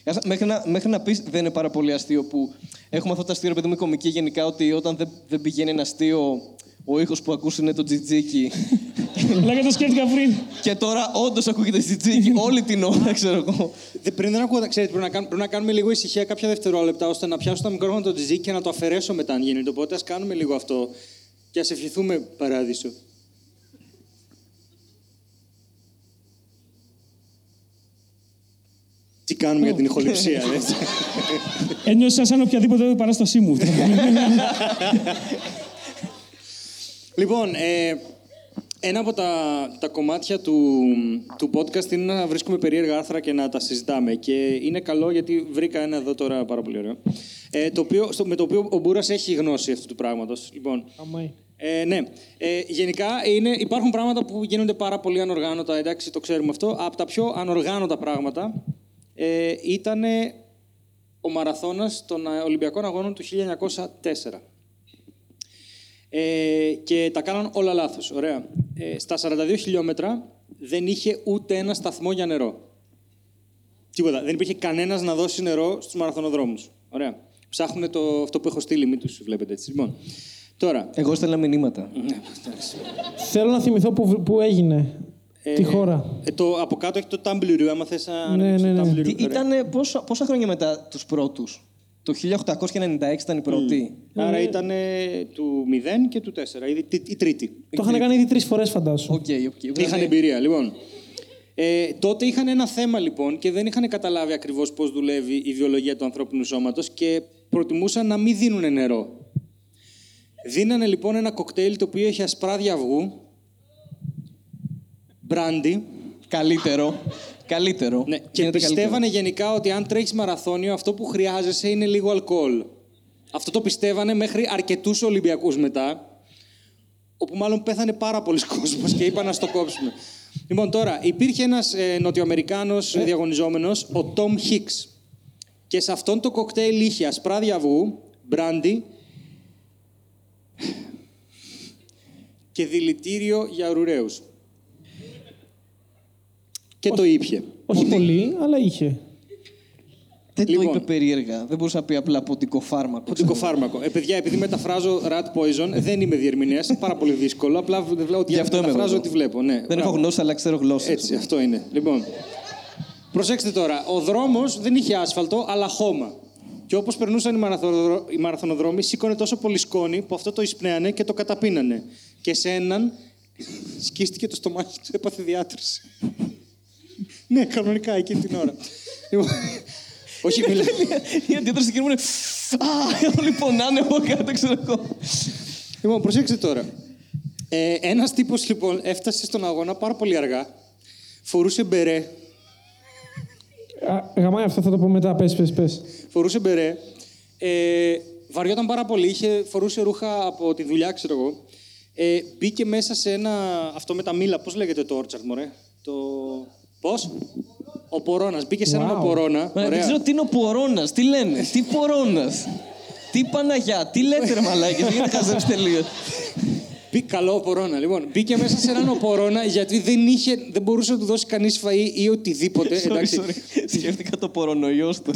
Άσα, Μέχρι να, μέχρι να πεις δεν είναι πάρα πολύ αστείο που έχουμε αυτό το αστείο, ρε παιδί μου, η κομική γενικά, ότι όταν δεν, δεν πηγαίνει ένα αστείο, ο ήχος που ακούς είναι το τζιτζίκι. Λέγα το σκέφτηκα πριν. και τώρα όντως ακούγεται τζιτζίκι όλη την ώρα, ξέρω εγώ. Δε- Πριν δεν ακούω, ξέρετε, πρέπει να, κάνουμε, πρέπει να κάνουμε λίγο ησυχία κάποια δευτερόλεπτα ώστε να πιάσω το μικρόφωνο το τζιζί και να το αφαιρέσω μετά αν γίνεται. Οπότε α κάνουμε λίγο αυτό και ας ευχηθούμε παράδεισο. Τι κάνουμε για την ηχοληψία, δε. Ένιωσα σαν οποιαδήποτε παράστασή μου. Λοιπόν, ε, ένα από τα, τα κομμάτια του, του podcast είναι να βρίσκουμε περίεργα άρθρα και να τα συζητάμε. Και είναι καλό γιατί βρήκα ένα εδώ τώρα πάρα πολύ ωραίο. Ε, το οποίο, στο, με το οποίο ο Μπούρας έχει γνώση αυτού του πράγματος. Λοιπόν, Αμάι. ε, ναι. Ε, γενικά είναι, υπάρχουν πράγματα που γίνονται πάρα πολύ ανοργάνωτα, εντάξει, το ξέρουμε αυτό. Από τα πιο ανοργάνωτα πράγματα ε, ήταν ο μαραθώνας των ε, Ολυμπιακών Αγώνων του 1904. Ε, και τα κάναν όλα λάθος. Ωραία. Ε, στα 42 χιλιόμετρα δεν είχε ούτε ένα σταθμό για νερό. Τίποτα. Δεν υπήρχε κανένας να δώσει νερό στους μαραθωνοδρόμους. Ωραία. Ψάχνουν το, αυτό που έχω στείλει, μην τους βλέπετε έτσι. Λοιπόν, τώρα, Εγώ στέλνα μηνύματα. ναι, εντάξει. Θέλω να θυμηθώ που, που έγινε. Τη χώρα. Ε, το, από κάτω έχει το Tumblr, άμα θες να Ναι, ανοίξεις ναι, το ναι. Tumblr. Τι, ωραία. ήτανε, πόσα, πόσα χρόνια μετά τους πρώτους; Το 1896 ήταν η πρώτη. Άρα ήταν του 0 και του 4, η, η, η τρίτη. Το είχαν κάνει ήδη τρεις φορές, φαντάσου. OK, OK. Είχαν εμπειρία, λοιπόν. Ε, τότε είχαν ένα θέμα λοιπόν και δεν είχαν καταλάβει ακριβώς πώς δουλεύει η βιολογία του ανθρώπινου σώματος και προτιμούσαν να μην δίνουν νερό. Δίνανε λοιπόν ένα κοκτέιλ το οποίο είχε ασπράδια αυγού, μπράντι, Καλύτερο. Καλύτερο. ναι, και Γίνεται πιστεύανε γενικά ότι αν τρέχεις μαραθώνιο αυτό που χρειάζεσαι είναι λίγο αλκοόλ. Αυτό το πιστεύανε μέχρι αρκετούς Ολυμπιακούς μετά, όπου μάλλον πέθανε πάρα πολλοί κόσμος και είπαν να στο κόψουμε. Λοιπόν, τώρα, υπήρχε ένας ε, Νοτιοαμερικάνος ε. διαγωνιζόμενος, ο Τόμ Χίξ. Και σε αυτόν το κοκτέιλ είχε ασπράδια αυγού, μπράντι και δηλητήριο για ουρουραίους. Και το ήπια. Όχι πολύ, αλλά είχε. Δεν Λοιπόν. το είπε περίεργα. Δεν μπορούσα να πει απλά ποντικό φάρμακο. Ποντικό φάρμακο. Ε, παιδιά, επειδή μεταφράζω rat poison, δεν είμαι διερμηνέας. Είναι πάρα πολύ δύσκολο. Απλά βλέπω ότι Γι' αυτό είμαι μεταφράζω εγώ. ό,τι βλέπω. Ναι, Δεν Μπράβο. έχω γνώση, αλλά ξέρω γλώσσες. Έτσι, αυτό είναι. Λοιπόν, προσέξτε τώρα. Ο δρόμος δεν είχε άσφαλτο, αλλά χώμα. Και όπως περνούσαν οι, μαραθωνοδρό- οι μαραθωνοδρόμοι, σήκωνε τόσο πολύ σκόνη που αυτό το εισπνέανε και το καταπίνανε. Και σε έναν σκίστηκε το στομάχι του, έπαθε διάτρηση. Ναι, κανονικά εκείνη την ώρα. Λοιπόν, όχι, μιλά. Η αντίδραση του μου είναι. Α, όλοι πονάνε από κάτω, ξέρω εγώ. Λοιπόν, προσέξτε τώρα. Ε, ένας τύπος λοιπόν έφτασε στον αγώνα πάρα πολύ αργά. Φορούσε μπερέ. Α, Γαμάει αυτό, θα το πω μετά. Πες, πες, πες. Φορούσε μπερέ. Ε, βαριόταν πάρα πολύ. Είχε, φορούσε ρούχα από τη δουλειά, ξέρω εγώ. Ε, μπήκε μέσα σε ένα. Αυτό με τα μήλα, πώς λέγεται το όρτσαρτ, μωρέ; Το. Πώς; Ο Πορώνας. Μπήκε σε έναν Wow. Πορώνα. Μα, Δεν Ωραία. ξέρω τι είναι ο Πορώνας, τι λένε, τι Πορώνας; Τι Παναγιά, τι λέτε ρε μαλάκες, γιατί χαζεύεις τελείως. Μπή, καλό ο Πορώνα. Λοιπόν, μπήκε μέσα σε έναν Πορώνα γιατί δεν, είχε, δεν μπορούσε να του δώσει κανείς φαΐ ή οτιδήποτε. Sorry, εντάξει. sorry. Σκέφτηκα το πορονοϊός του.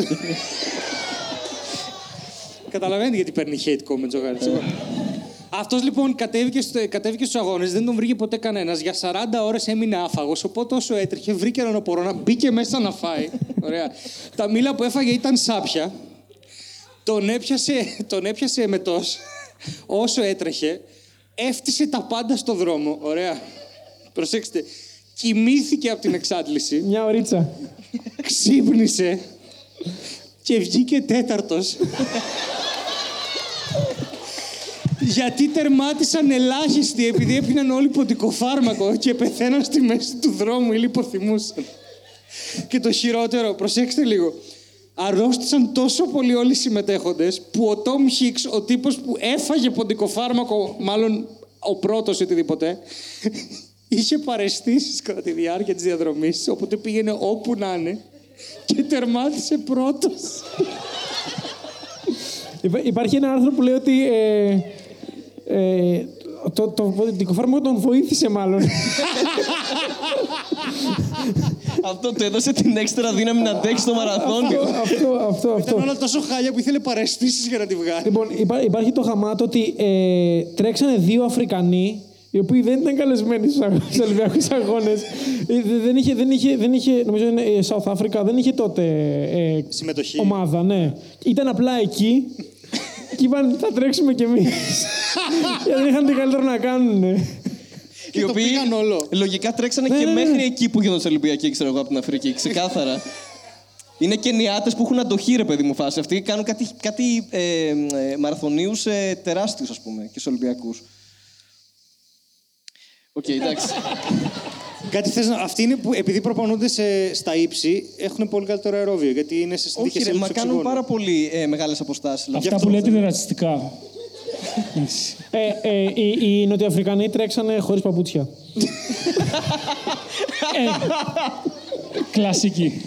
Καταλαβαίνετε γιατί παίρνει hate comments ο Γάρης. Αυτός λοιπόν κατέβηκε, στο, κατέβηκε στους αγώνες, δεν τον βρήκε ποτέ κανένας. Για 40 ώρες έμεινε άφαγος. Οπότε όσο έτρεχε, βρήκε έναν οπορώνα, μπήκε μέσα να φάει. Ωραία. Τα μήλα που έφαγε ήταν σάπια. Τον έπιασε, τον έπιασε εμετός. Όσο έτρεχε, έφτισε τα πάντα στο δρόμο. Ωραία. Προσέξτε. Κοιμήθηκε από την εξάντληση Μια ωρίτσα. ξύπνησε και βγήκε τέταρτος. Γιατί τερμάτισαν ελάχιστοι επειδή έπιναν όλοι ποντικοφάρμακο και πεθαίναν στη μέση του δρόμου ή λιποθυμούσαν. Και το χειρότερο, προσέξτε λίγο, αρρώστησαν τόσο πολύ όλοι οι συμμετέχοντες που ο Τόμ Χίξ, ο τύπος που έφαγε ποντικοφάρμακο, μάλλον ο πρώτος ή οτιδήποτε, είχε παρεστήσεις κατά τη διάρκεια της διαδρομής, οπότε πήγαινε όπου να είναι και τερμάτισε πρώτος. Υπά- Υπάρχει ένα άρθρο που λέει ότι ε, ε, το, το πολιτικό φάρμακο τον βοήθησε μάλλον. Αυτό του έδωσε την έξτρα δύναμη να αντέξει το μαραθώνιο. αυτό, αυτό, Ήταν αυτό. όλα τόσο χάλια που ήθελε παρεστήσεις για να τη βγάλει. Λοιπόν, υπά- υπάρχει το χαμάτο ότι ε, τρέξανε δύο Αφρικανοί οι οποίοι δεν ήταν καλεσμένοι στους αγ- στους Ολυμπιακούς Αγώνες. Ε, δε- δεν, είχε, δεν, είχε, δεν είχε, νομίζω είναι ε, South Africa, δεν είχε τότε ε, Συμμετοχή. ομάδα, ναι. Ήταν απλά εκεί και είπαν θα τρέξουμε κι εμείς. Γιατί δεν είχαν τι καλύτερο να κάνουν. Και το πήγαν όλο. λογικά τρέξανε Ναι, και ναι, ναι. μέχρι εκεί που γίνονται Ολυμπιακοί, ξέρω εγώ, από την Αφρική. Ξεκάθαρα. Είναι και νιάτε που έχουν αντοχή, ρε παιδί μου, φάση. Αυτοί κάνουν κάτι, κάτι ε, ε, μαραθωνίους ε, τεράστιους, ας πούμε, και στους Ολυμπιακούς. Οκ, εντάξει. Κάτι θες να... Αυτοί είναι που επειδή προπονούνται σε... στα ύψη έχουν πολύ καλύτερο αερόβιο γιατί είναι σε συνθήκες Όχι, ρε, μα έλλειψης κάνουν οξυγόνου. πάρα πολύ ε, μεγάλες αποστάσεις. Αυτά που λέτε είναι ρατσιστικά. Ε, ε, οι, οι Νοτιοαφρικανοί τρέξανε χωρίς παπούτσια. Κλασική.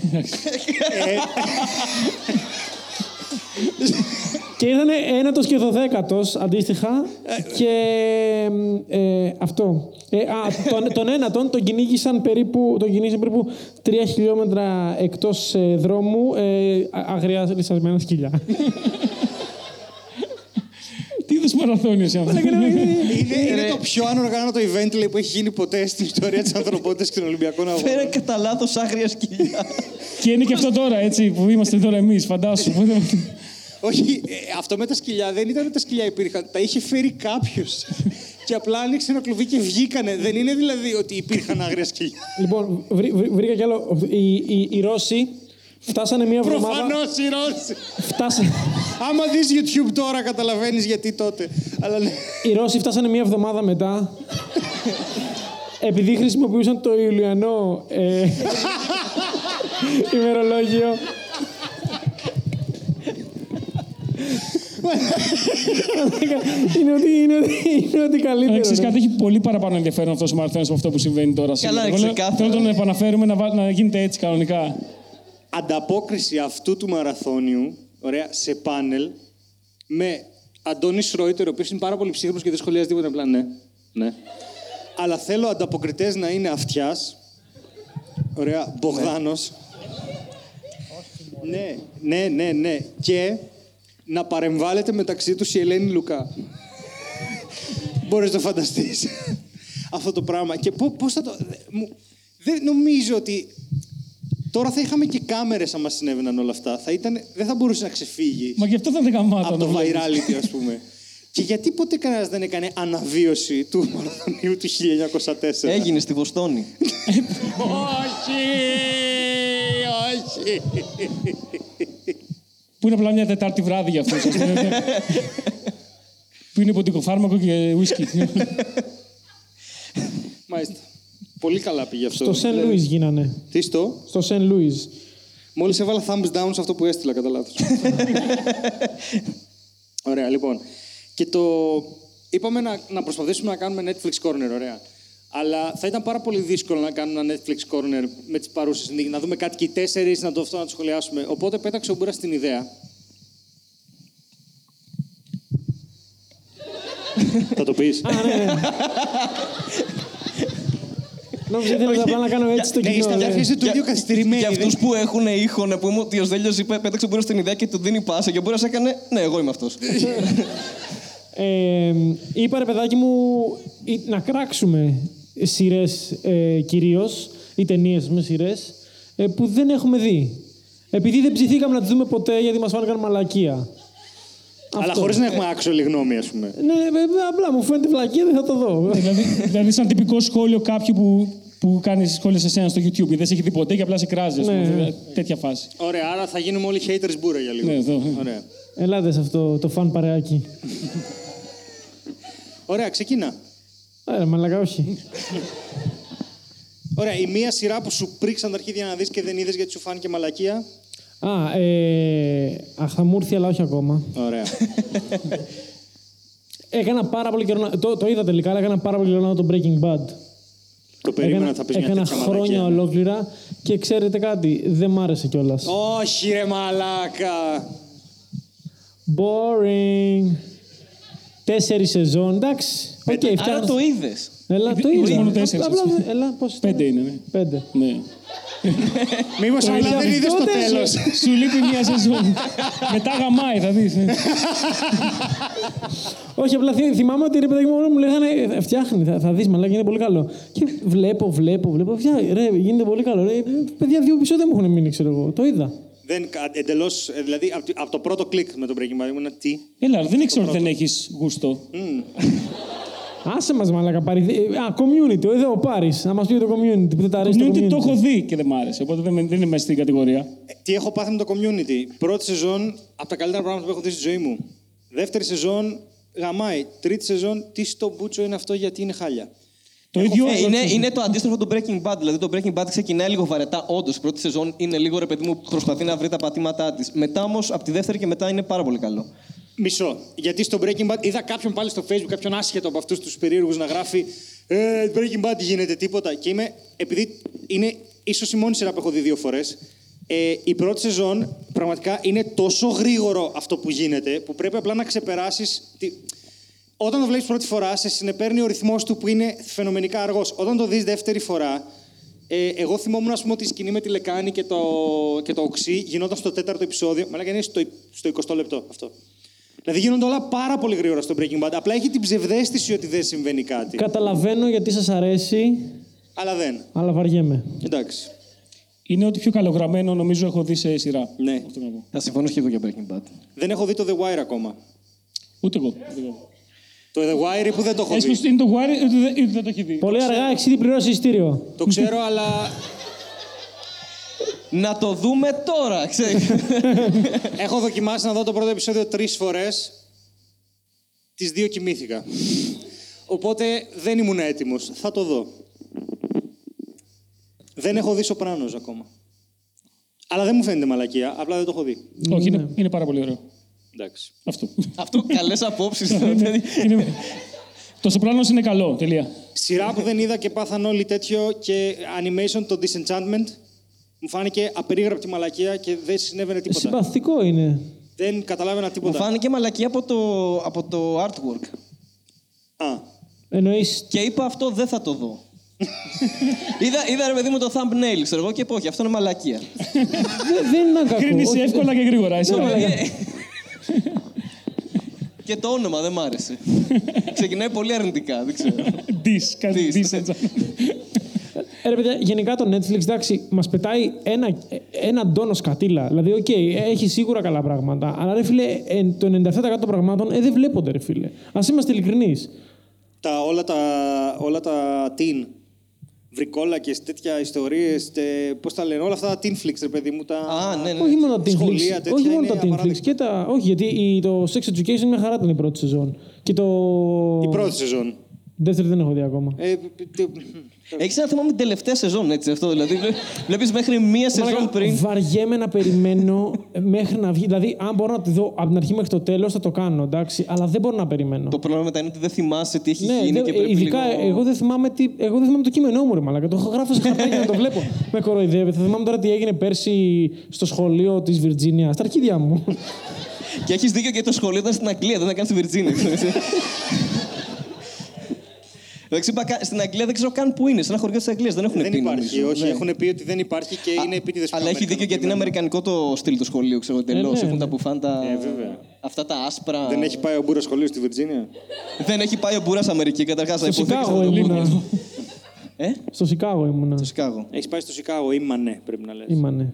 Και ήταν ένατος και δωδέκατος αντίστοιχα και ε, αυτό. Ε, α, τον, τον ένατον τον κυνήγησαν περίπου, τον κυνήγησαν περίπου τρία χιλιόμετρα εκτός ε, δρόμου ε, α- αγριά λυσασμένα σκυλιά. Τι είδου μαραθώνιο είναι αυτό. Είναι, είναι το πιο ανοργάνωτο event λέει, που έχει γίνει ποτέ στην ιστορία της ανθρωπότητας και των Ολυμπιακών Φέρε Αγώνων. κατά λάθο άγρια σκυλιά. Και είναι και αυτό τώρα, έτσι, που είμαστε τώρα εμεί, φαντάσου. Όχι, ε, αυτό με τα σκυλιά δεν ήταν ότι τα σκυλιά υπήρχαν. Τα είχε φέρει κάποιο. και απλά άνοιξε ένα κλουβί και βγήκανε. Δεν είναι δηλαδή ότι υπήρχαν άγρια σκυλιά. λοιπόν, βρή- βρή- βρήκα κι άλλο. Οι, οι, οι Ρώσοι φτάσανε μία εβδομάδα... Προφανώς οι Ρώσοι. Φτάσα... Άμα δεις YouTube τώρα, καταλαβαίνεις γιατί τότε. Αλλά ναι. Οι Ρώσοι φτάσανε μία εβδομάδα μετά. επειδή χρησιμοποιούσαν το Ιουλιανό ε, ημερολόγιο. είναι ότι είναι, ότι- είναι ότι καλύτερο. Ξέρεις ναι. κάτι, έχει πολύ παραπάνω ενδιαφέρον αυτός ο μαραθώνιο από αυτό που συμβαίνει τώρα. σήμερα. είναι Εγώ λέω- ξεκάθαρο. Θέλω να τον επαναφέρουμε να, βά- να γίνεται έτσι κανονικά. Ανταπόκριση αυτού του μαραθώνιου, ωραία, σε πάνελ, με Αντώνη Σρόιτερ, ο οποίος είναι πάρα πολύ ψύχρεμο και δεν σχολιάζει τίποτα. Απλά ναι, ναι. Αλλά θέλω ανταποκριτές να είναι αυτιάς Ωραία. Μπογδάνος. ναι, ναι, ναι, ναι. Και να παρεμβάλλεται μεταξύ τους η Ελένη Λουκά. Μπορείς να το φανταστείς. Αυτό το πράγμα. Και πώ πώς θα το... μου- Δεν νομίζω ότι... Τώρα θα είχαμε και κάμερες άμα συνέβαιναν όλα αυτά. Θα ήταν... Δεν θα μπορούσε να ξεφύγεις Μα γι' αυτό δεν γαμάτα. από το να βλέπεις. virality, ας πούμε. και γιατί ποτέ κανένας δεν έκανε αναβίωση του μαραθωνίου του 1904. Έγινε στη Βοστόνη. Όχι! Όχι! Που είναι απλά μια Τετάρτη βράδυ για αυτό. που είναι ποτικοφάρμακο και ουίσκι. Μάλιστα. Πολύ καλά πήγε αυτό. Στο Σεν Λούις γίνανε. Τι στο; Στο Σεν Λούις. Μόλις έβαλα thumbs down σε αυτό που έστειλα κατά λάθος. ωραία, λοιπόν. Και το... Είπαμε να, να προσπαθήσουμε να κάνουμε Netflix Corner, ωραία. Αλλά θα ήταν πάρα πολύ δύσκολο να κάνουμε ένα Netflix Corner με τις παρούσες συνθήκες. Να δούμε κάτι και οι τέσσερις, να το αυτό να το σχολιάσουμε. Οπότε πέταξε ο Μπούρας την ιδέα. θα το πεις. Α, ναι, ναι. Νόμιζα ήθελες απλά να κάνω έτσι στο Ναι, κοινό. είστε ναι. αρχίσει του ίδιου καθυστερημένοι. Για δεν- αυτούς που έχουν ήχο, που μου, ο Δέλιο είπε, πέταξε μπορεί στην ιδέα και του δίνει πάσα. Και ο Μπούρα έκανε, Ναι, εγώ είμαι αυτός. Ε, είπα ρε παιδάκι μου ή- να κράξουμε σειρές ε, κυρίως ή ταινίες με σειρές ε, που δεν έχουμε δει. Επειδή δεν ψηθήκαμε να τις δούμε ποτέ γιατί μας φάνηκαν μαλακία. Αλλά Αυτό. χωρίς να έχουμε άξιο γνώμη, ας πούμε. Ναι, βέβαια, απλά μου φαίνεται βλακία, δεν θα το δω. δηλαδή, δηλαδή, σαν τυπικό σχόλιο κάποιου που, που κάνεις σχόλια σε σένα στο YouTube. Δεν σε έχει δει ποτέ και απλά σε κράζει. ας πούμε. Ναι. Δηλαδή, τέτοια φάση. Ωραία, άρα θα γίνουμε όλοι haters μπούρα για λίγο. Ναι, εδώ. Ωραία. Ελάτε σε αυτό το φαν παρεάκι. Ωραία, ξεκίνα. Ε, μαλακά, όχι. Ωραία, η μία σειρά που σου πρίξαν τα αρχίδια να δεις και δεν είδες γιατί σου φάνηκε μαλακία. Α, ε, αχ, θα μου έρθει, αλλά όχι ακόμα. Ωραία. Έκανα πάρα πολύ καιρό. να- Το, το είδα τελικά, αλλά έκανα πάρα πολύ καιρό να δω το Breaking Bad. Το περίμενα έκανα θα πεις μια έκανα τέτοια χρόνια μαλακία. ολόκληρα και ξέρετε κάτι, δεν μ' άρεσε κιόλας. Όχι ρε μαλάκα. Boring. Τέσσερις σεζόν, εντάξει. Οκ, Άρα φτιάχνω- το είδες. Έλα, το Είδες είδα. μόνο τέσσερις, Απλά, έτσι. έλα, πώς ήταν; Πέντε είναι, ναι. Πέντε. ναι. Μήπως Το απλά είδα δεν είδες το αυτό, τέλος. Σου λείπει μια σεζόν. Μετά γαμάει, θα δεις. ναι. Όχι, απλά θυ- θυμάμαι ότι ρε παιδάκι μου, όλα μου λέγανε «Ε, φτιάχνει, θα, θα δεις μαλάκα, είναι πολύ καλό. Και βλέπω, βλέπω, βλέπω, φτιά, ρε, γίνεται πολύ καλό. Ρε, παιδιά, δύο επεισόδια μου έχουν μείνει, ξέρω εγώ. Το είδα. Δεν, κα- εντελώς, ε, δηλαδή από, το- από το πρώτο κλικ με τον Breaking Bad ήμουν τι; Έλα, δεν ήξερα ότι δεν έχεις γούστο. Άσε μας μαλάκα, πάρει. Α, community, εδώ ο Πάρης. Να μας πει το community, που δεν τα αρέσει το Community community. το έχω δει και δεν μ' άρεσε. Οπότε δεν, δεν είναι μέσα στην κατηγορία. Ε, Τι έχω πάθει με το community; Πρώτη σεζόν, από τα καλύτερα πράγματα που έχω δει στη ζωή μου. Δεύτερη σεζόν, γαμάει. Τρίτη σεζόν, τι στο μπούτσο είναι αυτό γιατί είναι χάλια. Το ίδιο. Ε, είναι, είναι το αντίστροφο του Breaking Bad. Δηλαδή το Breaking Bad ξεκινάει λίγο βαρετά. Όντως, η πρώτη σεζόν είναι λίγο ρε παιδί μου, προσπαθεί να βρει τα πατήματά της. Μετά όμως, από τη δεύτερη και μετά είναι πάρα πολύ καλό. Μισό. Γιατί στο Breaking Bad είδα κάποιον πάλι στο Facebook, κάποιον άσχετο από αυτούς τους περίεργους να γράφει Ε, Breaking Bad γίνεται τίποτα. Και είμαι, επειδή είναι ίσως η μόνη σειρά που έχω δει δύο φορές, ε, η πρώτη σεζόν πραγματικά είναι τόσο γρήγορο αυτό που γίνεται που πρέπει απλά να ξεπεράσεις. Τη... Όταν το βλέπεις πρώτη φορά, σε συνεπέρνει ο ρυθμός του που είναι φαινομενικά αργός. Όταν το δεις δεύτερη φορά, ε, εγώ θυμόμουν ας πούμε, ότι η σκηνή με τη λεκάνη και το, και το οξύ γινόταν στο τέταρτο επεισόδιο. Μα είναι στο, στο 20 λεπτό αυτό. Δηλαδή γίνονται όλα πάρα πολύ γρήγορα στο Breaking Bad. Απλά έχει την ψευδέστηση ότι δεν συμβαίνει κάτι. Καταλαβαίνω γιατί σας αρέσει, Αλλά δεν. αλλά βαριέμαι. Εντάξει. Είναι ό,τι πιο καλογραμμένο νομίζω έχω δει σε σειρά. Ναι. Αυτό να πω. Θα συμφωνήσω και εγώ για Breaking Bad. Δεν έχω δει το The Wire ακόμα. Ούτε εγώ. ούτε εγώ. Το The Wire που δεν το έχω Έσχος δει. είναι το Wire, ούτε δεν- ούτε δεν το έχει δει. Πολύ αργά, έχεις ήδη πληρώσει εισιτήριο. Το ξέρω, αλλά Να το δούμε τώρα, ξέρεις. έχω δοκιμάσει να δω το πρώτο επεισόδιο τρεις φορές. Τις δύο κοιμήθηκα. Οπότε δεν ήμουν έτοιμος. Θα το δω. Δεν έχω δει Σοπράνος ακόμα. Αλλά δεν μου φαίνεται μαλακία. Απλά δεν το έχω δει. Όχι, είναι, είναι πάρα πολύ ωραίο. Εντάξει. Αυτό. Αυτό καλές απόψεις. είναι, είναι, το Σοπράνος είναι καλό. Τελεία. Σειρά που δεν είδα και πάθαν όλοι τέτοιο και animation το Disenchantment μου φάνηκε απερίγραπτη μαλακία και δεν συνέβαινε τίποτα. Συμπαθητικό είναι. Δεν καταλάβαινα Μου τίποτα. φάνηκε μαλακή από το, από το artwork. Α, Εννοείς Και είπα αυτό δεν θα το δω. είδα, είδα ρε παιδί μου το thumbnail, ξέρω εγώ και πω, όχι, αυτό είναι μαλακία. Δεν, δεν ήταν κακό. Κρίνεις Όχι, εύκολα και γρήγορα. Είσαι Ναι, ωραία. μαλάκα. και το όνομα δεν μ' άρεσε. Ξεκινάει πολύ αρνητικά, δεν ξέρω. Diss, κάνει diss. Dis έτσι. Ε, ρε παιδιά, γενικά το Netflix, εντάξει, μας πετάει ένα, έναν τόνο σκατίλα. Δηλαδή, οκ, έχει σίγουρα καλά πράγματα. Αλλά ρε φίλε, ε, το 97% των πραγμάτων ε, δεν βλέπονται, ρε φίλε. Α είμαστε ειλικρινείς. Τα, όλα, τα, όλα τα teen. Βρικόλακες, τέτοια ιστορίες, τε, πώς τα λένε, όλα αυτά τα teen flicks, ρε παιδί μου. Τα... Α, ναι, ναι. Όχι μόνο τα Teen Σχολεία, Flix. τέτοια Όχι μόνο είναι τα Teen Flix. απαράδεκτα. Και τα... Όχι, γιατί η- το Sex Education είναι μια χαρά ήταν η πρώτη σεζόν. Και το. Η πρώτη σεζόν. Δεύτερη δεν έχω δει ακόμα. Ε, τε- Έχεις ένα θέμα με την τελευταία σεζόν, έτσι αυτό. Δηλαδή, βλέπεις μέχρι μία σεζόν Μαλάκα, πριν. Βαριέμαι να περιμένω μέχρι να βγει. Δηλαδή, αν μπορώ να τη δω από την αρχή μέχρι το τέλος, θα το κάνω, εντάξει. Αλλά δεν μπορώ να περιμένω. Το πρόβλημα μετά είναι ότι δεν θυμάσαι τι έχει Ναι, γίνει δεν- και πρέπει ειδικά λίγο... εγώ, δεν θυμάμαι τι, εγώ δεν θυμάμαι το κείμενό μου, ρε Μαλάκα. Το έχω γράφω σε χαρτάκι να το βλέπω. Με κοροϊδεύει. Θα θυμάμαι τώρα τι έγινε πέρσι στο σχολείο της Βιρτζίνια. Στα αρχίδια μου. Και έχεις δίκιο και το σχολείο ήταν στην Αγγλία, δεν ήταν καν στη Βιρτζίνια. Εντάξει, είπα, κα- στην Αγγλία δεν ξέρω καν πού είναι. Σε ένα χωριό της Αγγλίας δεν έχουν δεν πει. υπάρχει, νομίζω. όχι. Ναι. Έχουν πει ότι δεν υπάρχει και είναι επίτηδες Αλλά πιο έχει δίκιο γιατί είναι αμερικανοποιημένο. αμερικανικό το στυλ του σχολείου, ξέρω εντελώ. ναι, Έχουν ναι. τα μπουφάν τα. Ε, βέβαια. Αυτά τα άσπρα. Δεν έχει πάει ο Μπούρα σχολείο στη Βιρτζίνια; Δεν έχει πάει ο Μπούρα Αμερική καταρχάς. Στο Σικάγο ήμουνα. Ε, Στο Σικάγο ήμουνα. στο Σικάγο. Έχεις πάει στο Σικάγο, είμαι ναι, πρέπει να λες. Ήμανε.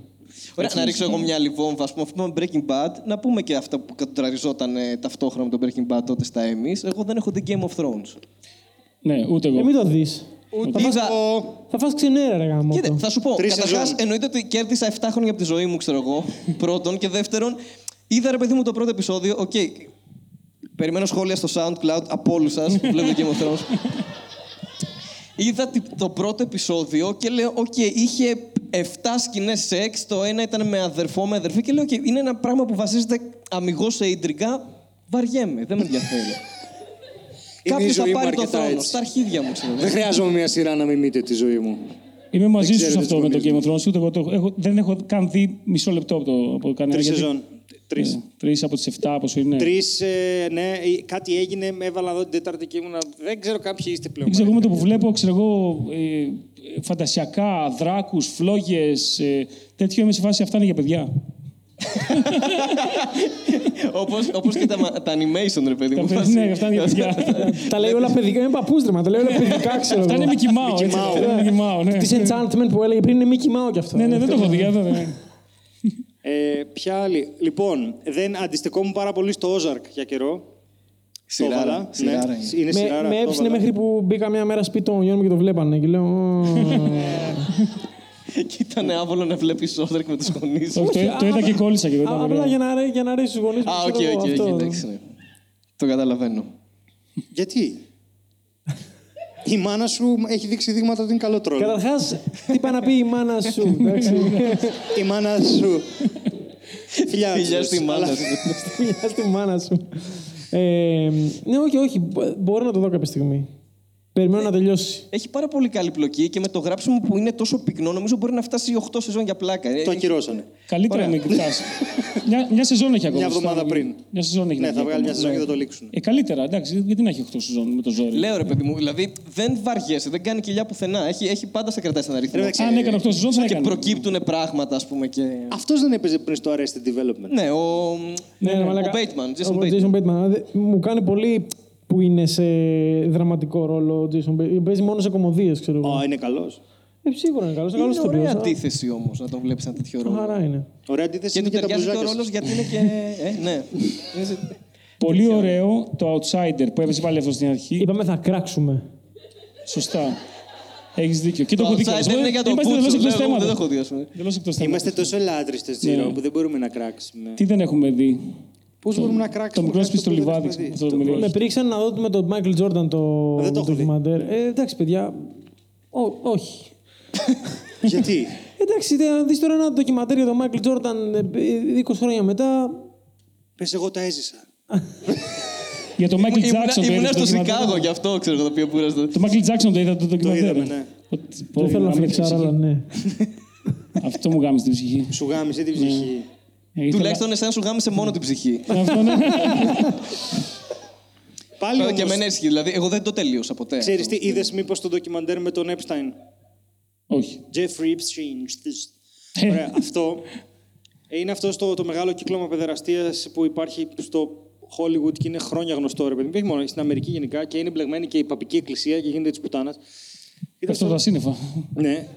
Ωραία, να ρίξω εγώ μια λιβόμβα, α πούμε, αυτό με Breaking Bad, να πούμε και αυτά που κατραριζόταν ε, ταυτόχρονα με το Breaking Bad τότε στα Emmys. Εγώ δεν έχω δει Game of Thrones. Ναι, ούτε Ε, εγώ. μην το δεις. Ούτε Είδα- αυτό. Θα φας ξενέρα, ρε γάμο. Κοίτα, θα σου πω. Τρεις Καταρχάς, σεζόν. εννοείται ότι κέρδισα 7 χρόνια από τη ζωή μου, ξέρω εγώ. Πρώτον. Και δεύτερον, είδα ρε παιδί μου το πρώτο επεισόδιο. Οκ. Περιμένω σχόλια στο SoundCloud από όλους σας που βλέπετε Game of Thrones. Είδα τι- το πρώτο επεισόδιο και λέω: Οκ, είχε 7 σκηνές σεξ. Το ένα ήταν με αδερφό, με αδερφή. Και λέω: Οκ, είναι ένα πράγμα που βασίζεται αμιγώς σε ίντριγκα. Βαριέμαι, δεν με ενδιαφέρει. Είναι η Κάποιος θα ζωή μου πάρει το αρκετά θρόνο. έτσι. Στα αρχίδια μου, ξέρω. Δεν χρειάζομαι μια σειρά να μιμείται τη ζωή μου. Είμαι μαζί Δεν σου σε ξέρετε αυτό με τις το Game γονείς of Thrones. Ούτε εγώ το έχω, έχω- δεν έχω καν δει μισό λεπτό από, το, από κανένα. Τρεις γιατί- σεζόν. Τρεις. Ναι, Τρεις από τις 7, πόσο είναι. Τρεις, ναι, ε, κάτι έγινε, με έβαλα εδώ την Τετάρτη και ήμουνα. Δεν ξέρω κάποιοι είστε πλέον. Δεν ξέρω, εγώ με το που βλέπω, ξέρω εγώ, ε, ε, φαντασιακά, δράκους, φλόγες, ε, τέτοιο είμαι σε φάση αυτά είναι για παιδιά. Όπως, όπως και τα, μα- τα animation, ρε παιδί Τα μου. παιδιά, φάση. ναι, αυτά είναι για παιδιά. Τα λέει όλα παιδικά. Είναι παππούστρεμα. Τα λέει όλα παιδικά, ξέρω. Αυτά είναι εγώ. Mickey Mouse, Mickey έτσι, Mouse. αυτά είναι Mickey Mouse, ναι. Τη Enchantment που έλεγε πριν είναι Mickey Mouse κι αυτό. Ναι, ναι, δεν το έχω δει. αυτό δεν- Ε, ποια άλλη; Λοιπόν, δεν αντιστεκόμουν πάρα πολύ στο Ozark για καιρό. Σειράρα, Το έβαλα, σειράρα ναι. είναι. Είναι Με, σειράρα. με το έψινε έβαλα. μέχρι που μπήκα μια μέρα σπίτι των γονιών μου και το βλέπανε. Και λέω. «Ω». Και ήταν άβολο να βλέπεις Ozark με τους γονείς. Το, το, το είδα και κόλλησα και εγώ. Α, ήταν Απλά ωραίο. για να, ρέ- για να αρέσει στους γονείς μου. Α, οκ, ξέρω εγώ, οκ, αυτό. οκ, εντάξει. ναι. Το καταλαβαίνω. Γιατί; Η μάνα σου έχει δείξει δείγματα ότι είναι καλό τρόλ. Καταρχάς, τι πάει να πει η μάνα σου. εντάξει. Η μάνα σου. Φιλιά, Φιλιά τους, στη μάνα αλλά- σου. Φιλιά στη μάνα σου. Ε, ναι, όχι, όχι. μπο- Μπορώ να το δω κάποια στιγμή. Περιμένω να τελειώσει. Έχει πάρα πολύ καλή πλοκή και με το γράψιμο που είναι τόσο πυκνό, νομίζω μπορεί να φτάσει 8 σεζόν για πλάκα. Ε, Το ακυρώσανε. Καλύτερα είναι η Κιτάς. μια, μια σεζόν έχει ακόμα. Μια εβδομάδα σωστά. πριν. Μια σεζόν έχει Ναι, να θα βγει βγάλει μια ακόμα. σεζόν και θα το λήξουν. Ε, καλύτερα, εντάξει, γιατί να έχει 8 σεζόν με το ζόρι; Λέω ρε παιδί μου, δηλαδή δεν βαριέσαι, δεν κάνει κοιλιά πουθενά. Έχει, έχει πάντα σε κρατάει ένα ρυθμό. Ρε, Αν έκανε 8 σεζόν, θα Και έκανε. προκύπτουν πράγματα, ας πούμε. Και... Αυτός δεν έπαιζε πριν στο Arrested Development. Ναι, ο. Ναι, ο μαλάκα. Bateman, Jason Ο Bateman. Jason Bateman. Δε- Μου κάνει πολύ που είναι σε δραματικό ρόλο ο Jason Bateman. Παίζει μόνο σε κομμωδίες, ξέρω εγώ. Α, είναι καλός. Ε, σίγουρα είναι καλός. Είναι καλός Είναι στο ωραία αντίθεση όμως να τον βλέπεις ένα τέτοιο ρόλο. Χαρά είναι. Ωραία αντίθεση Και είναι του και τα ταιριάζει και ο μπλουζάκια. ρόλος σας. γιατί είναι και. Ε, ναι. Πολύ ωραίο το Outsider που έπαιζε πάλι αυτό στην αρχή. Είπαμε θα κράξουμε. Σωστά. Έχεις δίκιο. Και το Το έχω δει outsider είναι για τον Είμαστε εντελώς Μπούτσο. εκτός λέω, εγώ Δεν το θέματος. έχω δει, ας πούμε. Εντελώς εκτός θέματος. Είμαστε τόσο λάτρε στο Τζίρο που δεν μπορούμε να κράξουμε. Τι δεν έχουμε δει; Πώς μπορούμε να Το κράξουμε. μικρό κάτι σπίτι στο που δεν λιβάδι. έχουμε δει; Αυτό το μιλάω. Με πρίξαν να δω με τον Michael Jordan το, Δεν το έχω δει. ντοκιμαντέρ. Ε, εντάξει, παιδιά. Ό, όχι. Γιατί; Εντάξει, να δεις τώρα ένα ντοκιμαντέρ για τον Michael Jordan ε, 20 χρόνια μετά. Πες, εγώ τα έζησα. Για τον Michael Ήμουνα- Jackson το Ήμουνα είδα στο ντοκιμαντέρ. Σικάγο, γι' αυτό ξέρω εγώ το οποίο πούρας. Το Michael Jackson το είδα το ντοκιμαντέρ. είδαμε, ναι. Ότι- πω, Δεν θέλω να μου γάμισε φλεξάρω, την αλλά ψυχή. ναι. Αυτό μου γάμισε την ψυχή. Σου γάμισε την ψυχή. Ε, ήθελα- Τουλάχιστον εσένα σου γάμισε μόνο την ψυχή. Αυτό ναι. Πάλι Βέβαια και όμως- εμένα έσχυε. Δηλαδή, εγώ δεν το τελείωσα ποτέ. Ξέρεις τι, είδες μήπως το ντοκιμαντέρ με τον Epstein; Όχι. Jeffrey Epstein. Ωραία, αυτό είναι αυτό στο, το μεγάλο κύκλωμα παιδεραστίας που υπάρχει στο Hollywood και είναι χρόνια γνωστό, ρε παιδί. μου. Όχι μόνο στην Αμερική γενικά και είναι μπλεγμένη και η παπική εκκλησία και γίνεται της πουτάνας. Αυτό τα σύννεφα. Ναι.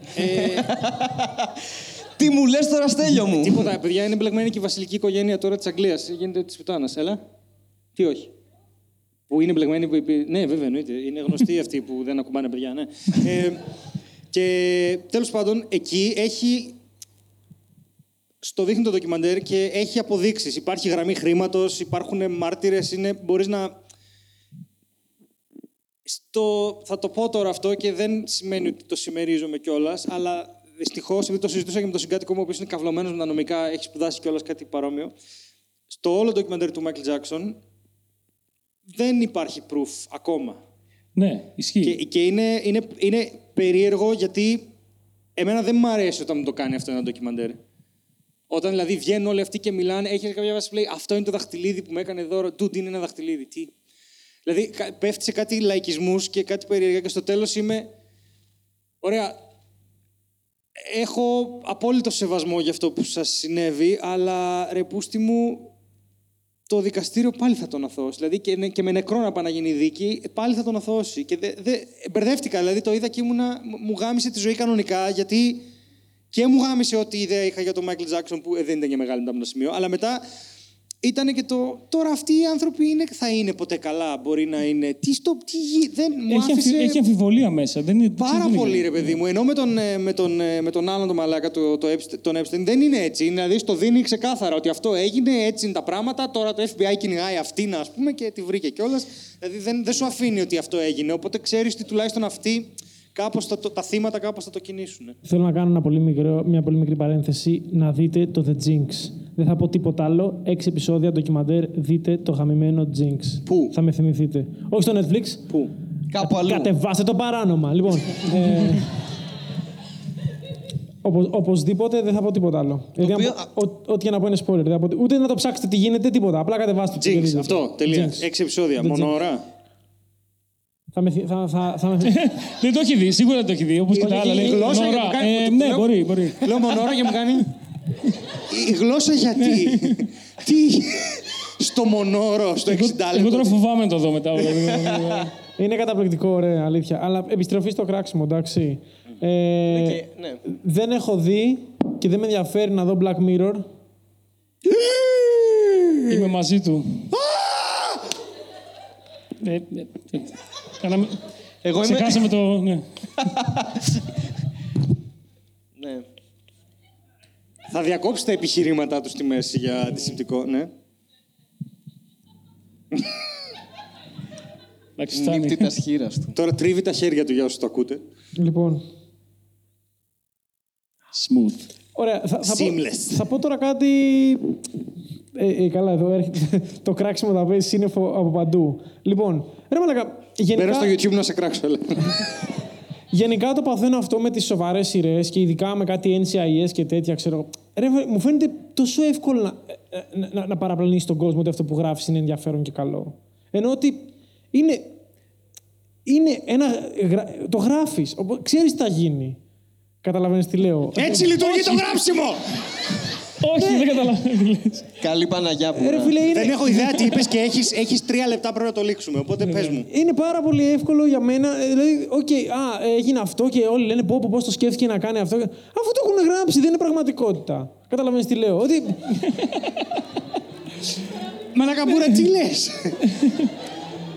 Ε, Τι μου λες τώρα, Στέλιο μου; τίποτα, παιδιά, είναι μπλεγμένη και η βασιλική οικογένεια τώρα της Αγγλίας. Γίνεται της πουτάνας. Έλα. Τι όχι. Που είναι μπλεγμένη. Που... είπε- Ναι, βέβαια, εννοείται. Είναι γνωστοί αυτοί που δεν ακουμπάνε παιδιά, ναι. Ε, και τέλος πάντων, εκεί έχει. Στο δείχνει το ντοκιμαντέρ και έχει αποδείξεις. Υπάρχει γραμμή χρήματος, υπάρχουν μάρτυρες, είναι, μπορείς να... Στο, θα το πω τώρα αυτό και δεν σημαίνει ότι το συμμερίζομαι κιόλας, αλλά δυστυχώς, επειδή το συζητούσα και με τον συγκάτοικο μου, ο οποίος είναι καυλωμένος με τα νομικά, έχει σπουδάσει κιόλας κάτι παρόμοιο. Στο όλο ντοκιμαντέρ του Michael Jackson δεν υπάρχει proof ακόμα. Ναι, ισχύει. Και, και είναι, είναι, είναι περίεργο γιατί εμένα δεν μου αρέσει όταν μου το κάνει αυτό ένα ντοκιμαντέρ. Όταν δηλαδή βγαίνουν όλοι αυτοί και μιλάνε, έχει κάποια βάση που λέει Αυτό είναι το δαχτυλίδι που με έκανε δώρο. Τούτ είναι ένα δαχτυλίδι. Τι; Δηλαδή κα- πέφτει σε κάτι λαϊκισμούς και κάτι περίεργα και στο τέλος είμαι. Ωραία. Έχω απόλυτο σεβασμό για αυτό που σας συνέβη, αλλά ρε πούστη μου, το δικαστήριο πάλι θα τον αθώσει. Δηλαδή και, ναι- και με νεκρό να πάει να γίνει δίκη, πάλι θα τον αθώσει. Και δε, δε, μπερδεύτηκα, δηλαδή το είδα και ήμουνα, μου- μου γάμισε τη ζωή κανονικά, γιατί και μου γάμισε ό,τι ιδέα είχα για τον Μάικλ Τζάξον, που ε, δεν ήταν και μεγάλη μετά από το σημείο, αλλά μετά ήταν και το. Τώρα αυτοί οι άνθρωποι είναι, θα είναι ποτέ καλά, μπορεί να είναι. Τι στο. Τι, γι- δεν μου Έχει, άφησε. αμφι- έχει αμφιβολία μέσα. Δεν είναι, Πάρα δεν είναι- πολύ, ρε παιδί μου. Ενώ με τον, ε, με τον, ε, με τον άλλον τον μαλάκα, το, το Epstein, τον Epstein, δεν είναι έτσι. Είναι, Δηλαδή, στο δίνει ξεκάθαρα ότι αυτό έγινε, έτσι είναι τα πράγματα. Τώρα το FBI κυνηγάει αυτήν, ας πούμε, και τη βρήκε κιόλας. Δηλαδή, δεν, δεν σου αφήνει ότι αυτό έγινε. Οπότε ξέρεις ότι τουλάχιστον αυτοί κάπως θα το, τα θύματα κάπως θα το κινήσουν. Θέλω να κάνω ένα πολύ μικρό, μια πολύ μικρή παρένθεση να δείτε το The Jinx. Δεν θα πω τίποτα άλλο. Έξι επεισόδια ντοκιμαντέρ. Δείτε το γαμημένο Jinx. Πού; Θα με θυμηθείτε. Όχι στο Netflix. Πού; Κάπου αλλού. Κατεβάστε το παράνομα. Λοιπόν. ε, οπο- οπωσδήποτε δεν θα πω τίποτα άλλο. Δηλαδή, οποίο- να πω- ό- Ό,τι και να πω είναι spoiler. Δεν θα πω, ούτε να το ψάξετε τι γίνεται, τίποτα. Απλά κατεβάστε το. και Jinx, δείτε το. αυτό, τελεία. Jinx. Έξι επεισόδια, The μόνο Jinx. ώρα. Θα με, θυ- θα, θα, θα με, δεν το έχει δει, σίγουρα δεν το έχει δει. Όπω και τα άλλα. Η λέει, γλώσσα «Νωρά». για που κάνει- Ε, που- ναι, λέω- μπορεί, μπορεί. Λέω μόνο ώρα και μου κάνει. Η γλώσσα γιατί. Τι. Στο μονόρο, στο 60 Εγώ τώρα λεπτό. φοβάμαι να το δω μετά. δηλαδή. είναι καταπληκτικό, ωραία, αλήθεια. Αλλά επιστροφή στο κράξιμο, εντάξει. Ε, Και- ναι. Δεν έχω δει και δεν με ενδιαφέρει να δω Black Mirror. Είμαι μαζί του. Ε, ε, ε, κάναμε- Εγώ είμαι. Ξεχάσαμε το. Ναι. Ναι. Θα διακόψει τα επιχειρήματά τους στη μέση για αντισηπτικό, ναι. Εντάξει, φτάνει. Νύπτη τα σχήρα του. Τώρα τρίβει τα χέρια του για όσους το ακούτε. Λοιπόν, Smooth. ωραία. Θα, θα, πω, Seamless. θα πω τώρα κάτι... Ε, ε, καλά, εδώ έρχεται το κράξιμο θα παίζει σύννεφο από παντού. Λοιπόν, ρε μαλακα, γενικά... Πέρα στο YouTube να σε κράξω, έλα. Γενικά το παθαίνω αυτό με τις σοβαρές σειρές και ειδικά με κάτι NCIS και τέτοια, ξέρω. Ρε, μου φαίνεται τόσο εύκολο να, ε, να, να, να παραπλανείς τον κόσμο ότι αυτό που γράφεις είναι ενδιαφέρον και καλό. Ενώ ότι είναι, είναι ένα, γρα- το γράφεις, οπο- ξέρεις τι θα γίνει. Καταλαβαίνεις τι λέω. Έτσι λειτουργεί το γράψιμο! Όχι, δεν καταλαβαίνω τι λες. Καλή Παναγιά που. Ε, ρε φίλε, είναι, Δεν έχω ιδέα τι είπες και έχεις, έχεις τρία λεπτά πρέπει να το λήξουμε, οπότε πες μου. είναι πάρα πολύ εύκολο για μένα. ε, Δηλαδή, οκ, α, έγινε αυτό και όλοι λένε πω, πω, πώς το σκέφτηκε να κάνει αυτό. Αφού το έχουν γράψει, δεν είναι πραγματικότητα. Καταλαβαίνεις τι λέω. Ότι Μάνα καμπούρα, τι λες!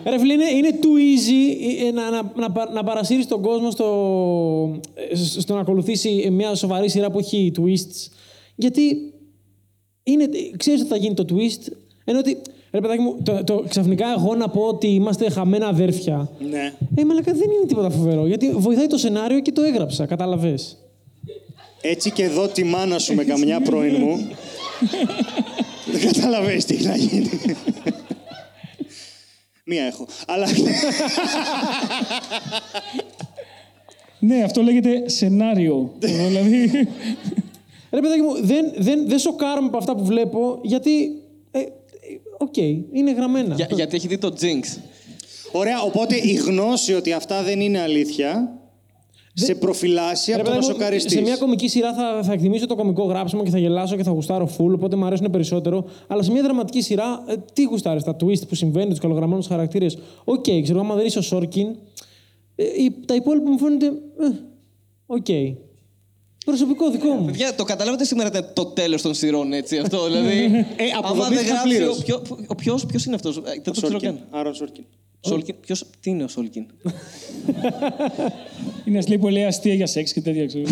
Ρε φίλε, είναι, είναι too easy ε, να, να, να, πα- να παρασύρεις τον κόσμο στο, ε, σ- στο να ακολουθήσει μια σοβαρή σειρά που έχει twists. Γιατί είναι, ξέρεις ότι θα γίνει το twist, ενώ ότι, ρε παιδάκι μου, το, το, ξαφνικά εγώ να πω ότι είμαστε χαμένα αδέρφια. ναι. Ε, μαλακα δεν είναι τίποτα φοβερό, γιατί βοηθάει το σενάριο και το έγραψα, κατάλαβες. Έτσι και εδώ τη μάνα σου με καμιά πρώην μου. Δεν καταλαβαίνεις τι έχει να γίνει. Μία έχω. Αλλά Ναι, αυτό λέγεται σενάριο. δηλαδή. Ρε παιδάκι μου, δεν, δεν, δεν σοκάρομαι από αυτά που βλέπω, γιατί, ε, ε, οκ, είναι γραμμένα. Για- γιατί έχει δει το Jinx. Ωραία, οπότε η γνώση ότι αυτά δεν είναι αλήθεια σε προφυλάσσει Ρε από το να παιδάκι μου, σοκαριστείς. Σε μια κομική σειρά θα, θα εκτιμήσω το κομικό γράψιμο και θα γελάσω και θα γουστάρω full, οπότε μου αρέσουν περισσότερο. Αλλά σε μια δραματική σειρά, ε, τι γουστάρεις, τα twist που συμβαίνουν, τους καλογραμμένους χαρακτήρες. Οκ, ξέρω, άμα δεν είσαι ο Σόρκιν, ε, οι- τα υπόλοιπα μου φαίνονται. ε, Οκ. Προσωπικό δικό μου. Παιδιά, το καταλάβατε σήμερα ήταν το τέλος των σειρών, έτσι αυτό. Δηλαδή. Ε, άμα δεν αποδομήθηκαν γράψει. πλήρως. Ο, ποιο, ο ποιος, ποιος είναι αυτός, δεν το ξέρω Σόρκιν. καν. Άρον Σόρκιν. Σόλκιν, ποιος, τι είναι ο Σόλκιν; Είναι ας λέει πολύ αστεία για σεξ και τέτοια, ξέρω.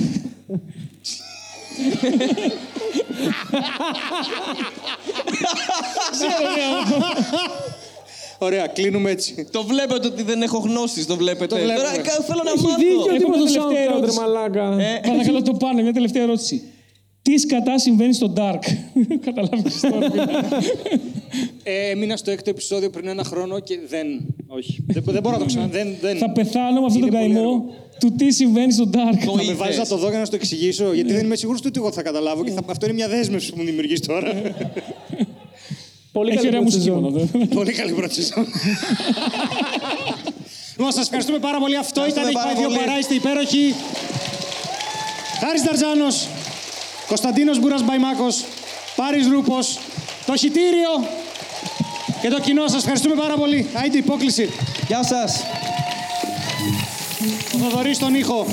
Ωραία, κλείνουμε έτσι. το βλέπετε ότι δεν έχω γνώσεις, το βλέπετε. Το βλέπουμε. Τώρα κα- θέλω να Έχει μάθω. δίκιο ο Έχω τύπος μια του τελευταία SoundCloud, ρε ερώτηση. μαλάκα. Ε, Παρακαλώ το πάνε, μια τελευταία ερώτηση. Τι σκατά συμβαίνει στο Dark; Καταλάβεις τώρα. Ε, έμεινα στο έκτο επεισόδιο πριν ένα χρόνο και δεν. Όχι. δεν, δεν μπορώ να το ξανά. Δεν, δεν. Θα πεθάνω με αυτόν τον Είναι πολύ καημό έργο. του τι συμβαίνει στο Dark. Το Θα με είδες. βάζεις να το δω για να σου το εξηγήσω, γιατί δεν είμαι σίγουρος ότι εγώ θα καταλάβω και θα, αυτό είναι μια δέσμευση που μου δημιουργείς τώρα. Πολύ Έχει καλή ωραία πρώτη μουσική σεζόν. μόνο. δε. πολύ καλή πρώτη σεζόν. Λοιπόν, σας ευχαριστούμε πάρα πολύ. Αυτό ήταν Ευχαριστούμε η πάρα Πάει δύο πολύ. παρά. Είστε υπέροχοι. Χάρης Νταρτζάνος, Κωνσταντίνος Μπούρας Μπαϊμάκος, Πάρης Ρούπος, το χιτήριο και το κοινό. Σας ευχαριστούμε πάρα πολύ. Άιντε υπόκληση. Γεια σας. Ο Θοδωρής στον ήχο.